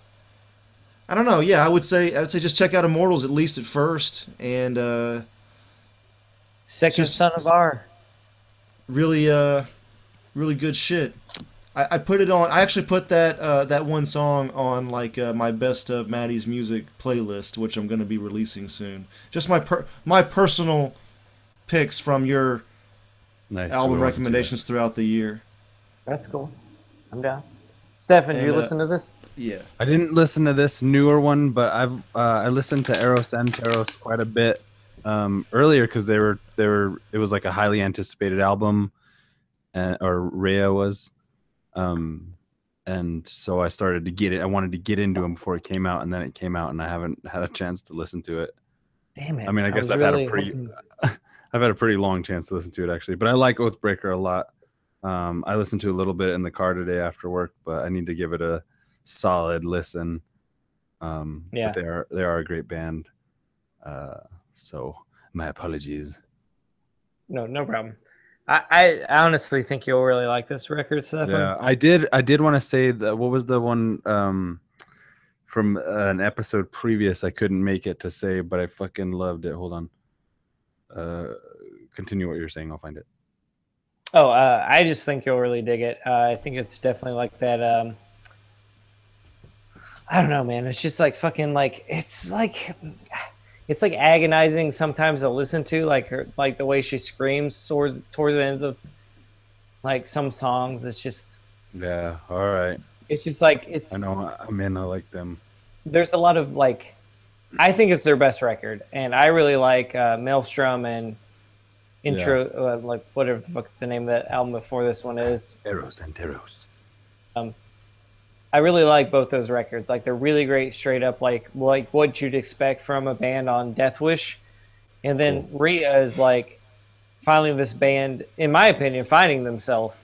I don't know. Yeah, I would say I would say just check out Immortals at least at first, and uh, Second Just- son of R. really uh, really good shit. I, I put it on. I actually put that uh, that one song on like uh, my best of Maddie's music playlist, which I'm going to be releasing soon. Just my per- my personal picks from your Nice. album We will recommendations throughout the year. That's cool. I'm down. Stefan, did you uh, listen to this? Yeah. I didn't listen to this newer one, but I've uh, I listened to Eros|Anteros quite a bit um, earlier because they were they were it was like a highly anticipated album, and or Rheia was, um, and so I started to get it. I wanted to get into them before it came out, and then it came out, and I haven't had a chance to listen to it. Damn it. I mean, I guess was I've had a really pretty- hoping- I've had a pretty long chance to listen to it actually, but I like Oathbreaker a lot. Um, I listened to a little bit in the car today after work, but I need to give it a solid listen. Um, Yeah. they are they are a great band. Uh, so my apologies. No, no problem. I, I honestly think you'll really like this record, Stefan. Yeah, I did. I did want to say that. What was the one um, from an episode previous? I couldn't make it to say, but I fucking loved it. Hold on. Uh, continue what you're saying. I'll find it. Oh, uh, I just think you'll really dig it. Uh, I think it's definitely like that. Um, I don't know, man. It's just like fucking like it's like it's like agonizing sometimes to listen to, like her like the way she screams towards towards the ends of like some songs. It's just Yeah. All right. it's just like it's I know. I'm in. I like them. there's a lot of like I think it's their best record, and I really like uh, Maelstrom and intro, uh, like whatever the fuck the name of that album before this one is. Eros|Anteros. I really like both those records. Like they're really great, straight up, like like what you'd expect from a band on Death Wish. And then Rheia is like finally this band, in my opinion, finding themselves,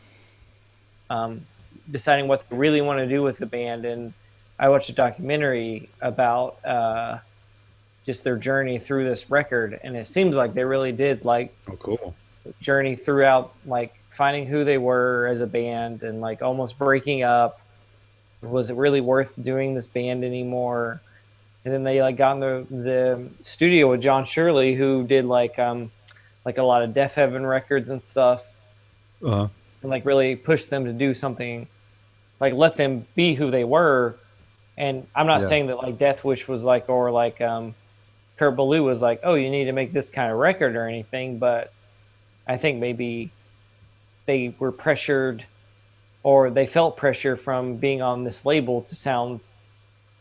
um, deciding what they really want to do with the band, and I watched a documentary about uh, just their journey through this record, and it seems like they really did like Oh, cool. journey throughout like finding who they were as a band and like almost breaking up was it really worth doing this band anymore and then they like got in the, the studio with Jack Shirley who did like um like a lot of Deafheaven records and stuff uh-huh. and like really pushed them to do something like let them be who they were and i'm not Yeah. saying that like death wish was like or like um kurt ballou was like oh you need to make this kind of record or anything but i think maybe they were pressured or they felt pressure from being on this label to sound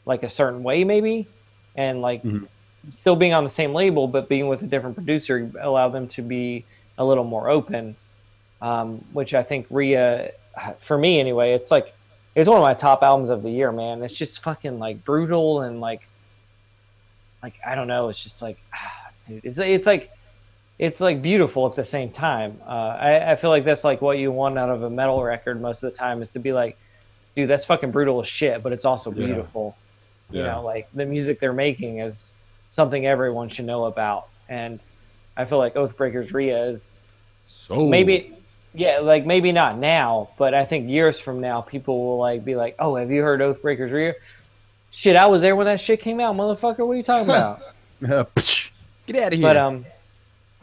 like a certain way maybe and like Mhm. still being on the same label but being with a different producer allowed them to be a little more open um, which I think Rheia, for me anyway, it's like it's one of my top albums of the year, man. It's just fucking like brutal and like, like I don't know. It's just like, ah, it's it's like, it's like beautiful at the same time. Uh, I I feel like that's like what you want out of a metal record most of the time is to be like, dude, that's fucking brutal as shit, but it's also beautiful. Yeah. You Yeah. know, like the music they're making is something everyone should know about, and I feel like Oathbreakers Rheia is so maybe yeah like maybe not now but i think years from now people will like be like oh have you heard oathbreakers Rheia shit i was there when that shit came out motherfucker. What are you talking about? Get out of here. but um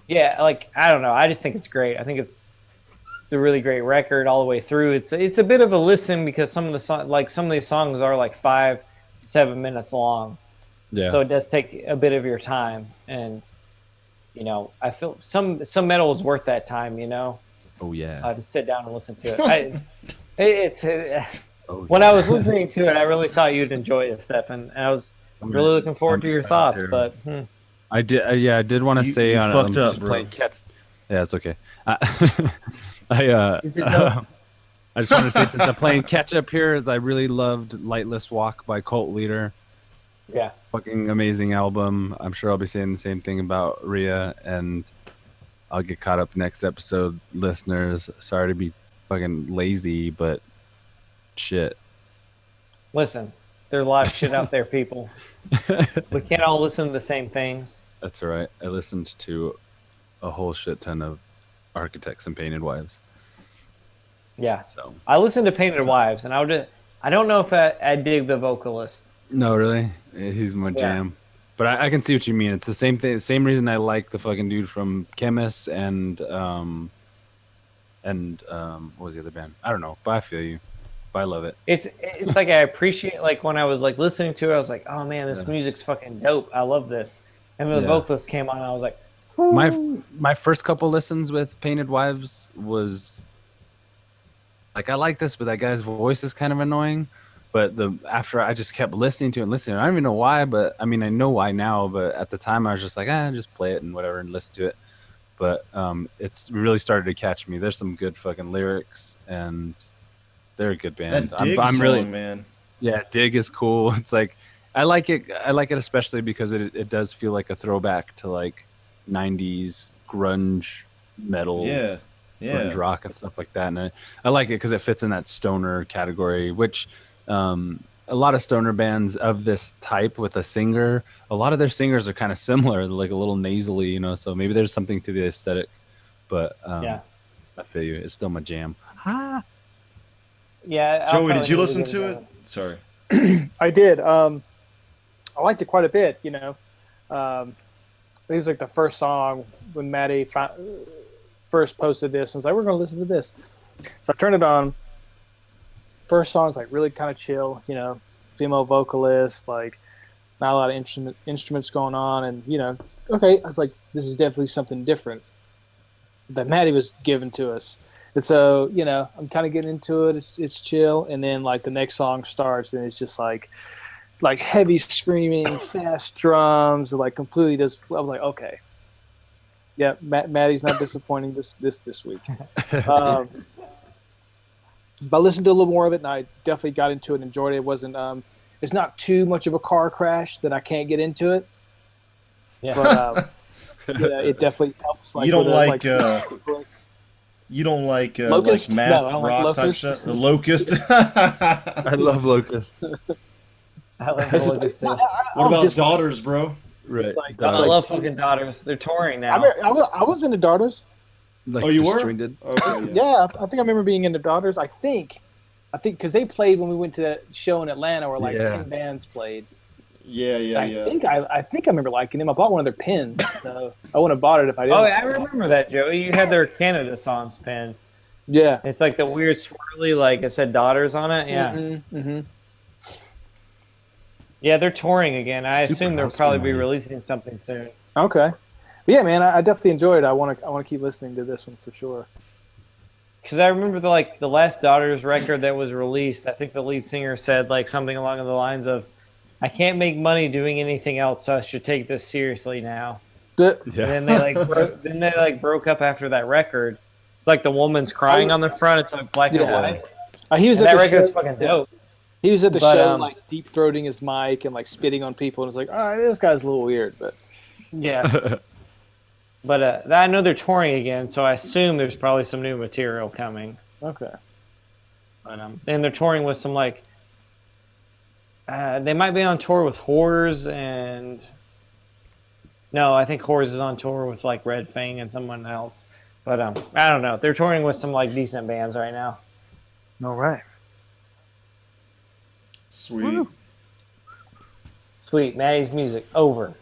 yeah like i don't know. I just think it's great. I think it's it's a really great record all the way through. It's it's a bit of a listen because some of the song like some of these songs are like five seven minutes long. Yeah. so it does take a bit of your time. And you know i feel some some metal is worth that time you know? Oh yeah. uh, to sit down and listen to it. I, it it's uh, oh, when yeah. I was listening to it, I really thought you'd enjoy it, Stefan. I was I'm really gonna- looking forward I'm to your thoughts, hear- but hmm. I did. Uh, yeah, I did want to say you on fucked um, up, bro. playing catch. Yeah, it's okay. I, I uh, Is it dope? I just want to say since I'm playing catch up here, is I really loved "Lightless Walk" by Cult Leader. yeah, Fucking amazing album. I'm sure I'll be saying the same thing about Rheia, and I'll get caught up next episode, listeners. Sorry to be fucking lazy, but shit. listen, there's a lot of shit out there, people. We can't all listen to the same things. That's all right. I listened to a whole shit ton of Architects and Painted Wives. Yeah, So I listened to Painted Wives, and I would. I don't know if I, I dig the vocalist. no, really, he's my Yeah. jam. But I, I can see what you mean. It's the same thing. Same reason I like the fucking dude from Chemist and um and um what was the other band? I don't know, but I feel you. But I love it. It's it's like I appreciate like when I was like listening to it, I was like, oh man, this Yeah. music's fucking dope. I love this. And then the Yeah. vocalist came on, and I was like, My "Whoo." my first couple listens with Painted Wives was like I like this, but that guy's voice is kind of annoying. But the after I just kept listening to it and listening, I don't even know why, but I mean I know why now, but at the time I was just like, ah, just play it and whatever and listen to it. But um, it's really started to catch me. There's some good fucking lyrics and they're a good band. That dig I'm, I'm song, really man. yeah, dig is cool. It's like I like it. I like it especially because it it does feel like a throwback to like '90s grunge metal, Yeah, grunge yeah. rock and stuff like that. And I, I like it because it fits in that stoner category, which um, a lot of stoner bands of this type with a singer, a lot of their singers are kind of similar, like a little nasally, you know. So maybe there's something to the aesthetic, but um, Yeah. I feel you. It's still my jam. Ah. Yeah. I'll Joey, did you listen to it? Sorry. I did. Um, I liked it quite a bit. You know, um, it was like the first song when Maddie fi- first posted this. And I was like, "We're gonna listen to this." So I turned it on. First song's like really kind of chill. You know, female vocalist, like not a lot of instrument instruments going on, and you know, okay. I was like, "This is definitely something different." That Maddie was giving to us. And so, you know, I'm kind of getting into it. It's, it's chill. And then like the next song starts and it's just like, like heavy screaming, fast drums, like completely just, I was like, okay. Yeah. Matt, Maddie's not disappointing this, this, this week. Um, but I listened to a little more of it and I definitely got into it and enjoyed it. It wasn't, um, it's not too much of a car crash that I can't get into it. Yeah. But, um, yeah, it definitely helps. You don't with like, a, uh, You don't like uh, Locust? like No, math I don't like rock type Locust. shit? The Locust. I love Locust. I love It's the just- I- I- What about just- daughters, bro? Right. like- I It's like- love fucking daughters. They're touring I, now. mean, I, was, I was into Daughters. like Oh, you were? disjointed. Okay, Yeah, I think I remember being into Daughters. I think, I think because they played when we went to that show in Atlanta where like Yeah. ten bands played. Yeah, yeah, I yeah. think I, I think I remember liking them. I bought one of their pins, so I wouldn't have bought it if I didn't. Oh, I remember that, Joey. You had their Canada songs pin. yeah. It's like the weird swirly, like I said, daughters on it. Yeah, Mm-hmm, mm-hmm. yeah, they're touring again. I Super assume they'll House probably be releasing something soon. Okay. But yeah, man, I, I definitely enjoyed it. I want to I want to keep listening to this one for sure. Because I remember the like the last Daughters record that was released. I think the lead singer said like something along the lines of, "I can't make money doing anything else, so I should take this seriously now." D- And then they like bro- then they like broke up after that record. It's like the woman's crying on the front. It's like black and white. Uh, he was And at that the record's show. fucking dope. He was at the But, show, um, like deep throating his mic and like spitting on people, and it's like, all right, this guy's a little weird, but Yeah. But uh, I know they're touring again, so I assume there's probably some new material coming. okay. But, um, and they're touring with some like. Uh, they might be on tour with Horrors and. No, I think Horrors is on tour with like Red Fang and someone else. But um, I don't know. They're touring with some like decent bands right now. All right. Sweet. Sweet, Maddie's music over.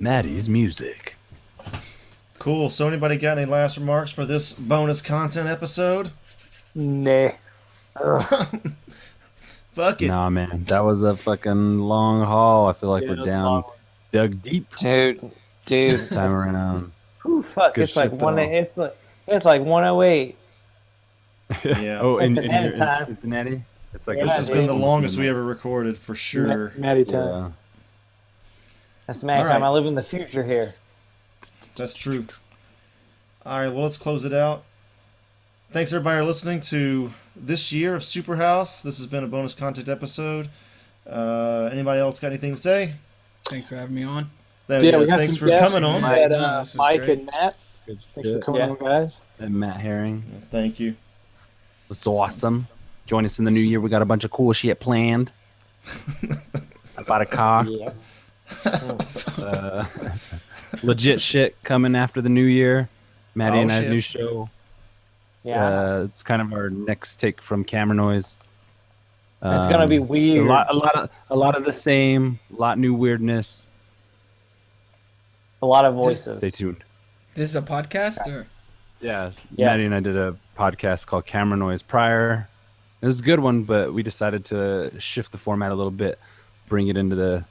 Maddie's music. Cool. So, anybody got any last remarks for this bonus content episode? Nah. Fuck it. Nah, man, that was a fucking long haul. I feel like Yeah, we're down, dug deep Dude, dude. this time around. Whew, fuck, it's like shit, though. one. It's like it's like 108. Yeah. Oh, in, in, Cincinnati here time. Cincinnati, it's like Yeah, this has dude. been the longest we ever recorded for sure. Ma- Maddie time. Yeah. That's Maddie All time. I live in the future here. That's true. All right, well, let's close it out. Thanks, everybody, for listening to this year of Superhouse. This has been a bonus content episode. Uh, anybody else got anything to say? Thanks for having me on. There Yeah, we got Thanks some for coming on. Mike. had uh, this Mike great. and Matt. Thanks for coming Yeah. on, guys. And Matt Herring Thank you. It was so awesome. Join us in the new year. We got a bunch of cool shit planned. I bought a car. Yeah. Uh, legit shit coming after the new year. Maddie Oh, and I's shit. new show. Yeah. Uh, it's kind of our next take from Camera Noise. It's gonna be Um, so weird. a lot, a lot of, a lot of the same. A lot new weirdness. a lot of voices. Stay tuned. This is a podcast, or Yeah, Yeah. Maddie and I did a podcast called Camera Noise prior. It was a good one, but we decided to shift the format a little bit, bring it into the,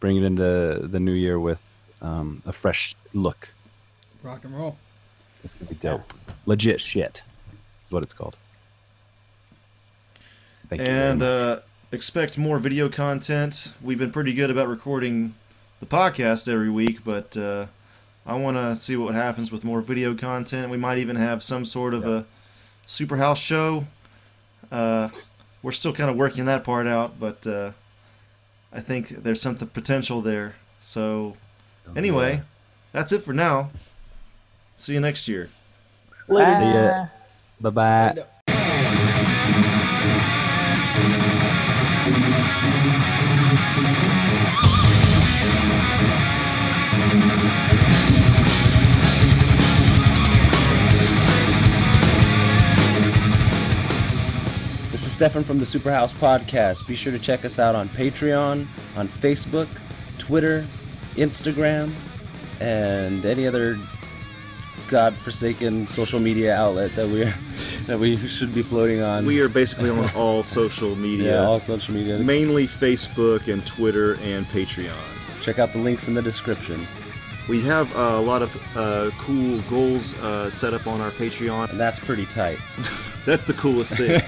bring it into the new year with um, a fresh look. rock and roll? It's gonna be dope. Legit shit is what it's called. Thank you. And uh, expect more video content. We've been pretty good about recording the podcast every week, but uh, I want to see what happens with more video content. We might even have some sort of a Superhouse show. Uh, we're still kind of working that part out, but uh, I think there's something potential there. So, anyway, that's it for now. See you next year. Later. See ya. Bye bye. This is Stefan from the Superhouse Podcast. Be sure to check us out on Patreon, on Facebook, Twitter, Instagram, and any other godforsaken social media outlet that we that we should be floating on. We are basically on all social media, yeah, all social media. mainly Facebook and Twitter and Patreon. Check out the links in the description. We have uh, a lot of uh, cool goals uh, set up on our Patreon. And that's pretty tight. That's the coolest thing.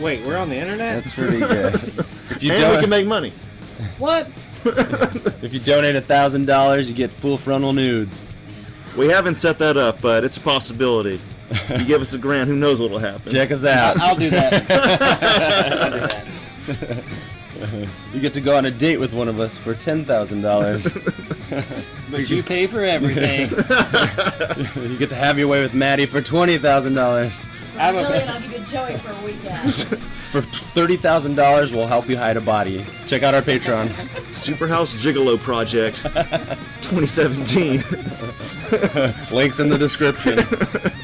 Wait, we're on the internet. That's pretty good. if you and we don't, can make money. What? if you donate a thousand dollars, you get full frontal nudes. We haven't set that up, but it's a possibility. You give us a grant, who knows what'll happen. Check us out. I'll do that. I'll do that. You get to go on a date with one of us for ten thousand dollars. But you pay for everything. you get to have your way with Maddie for twenty thousand dollars. I'm a- Million, I'll give you Joey for a weekend. For thirty thousand dollars, we'll help you hide a body. Check out our Patreon. Superhouse Gigolo Project 2017. Links in the description.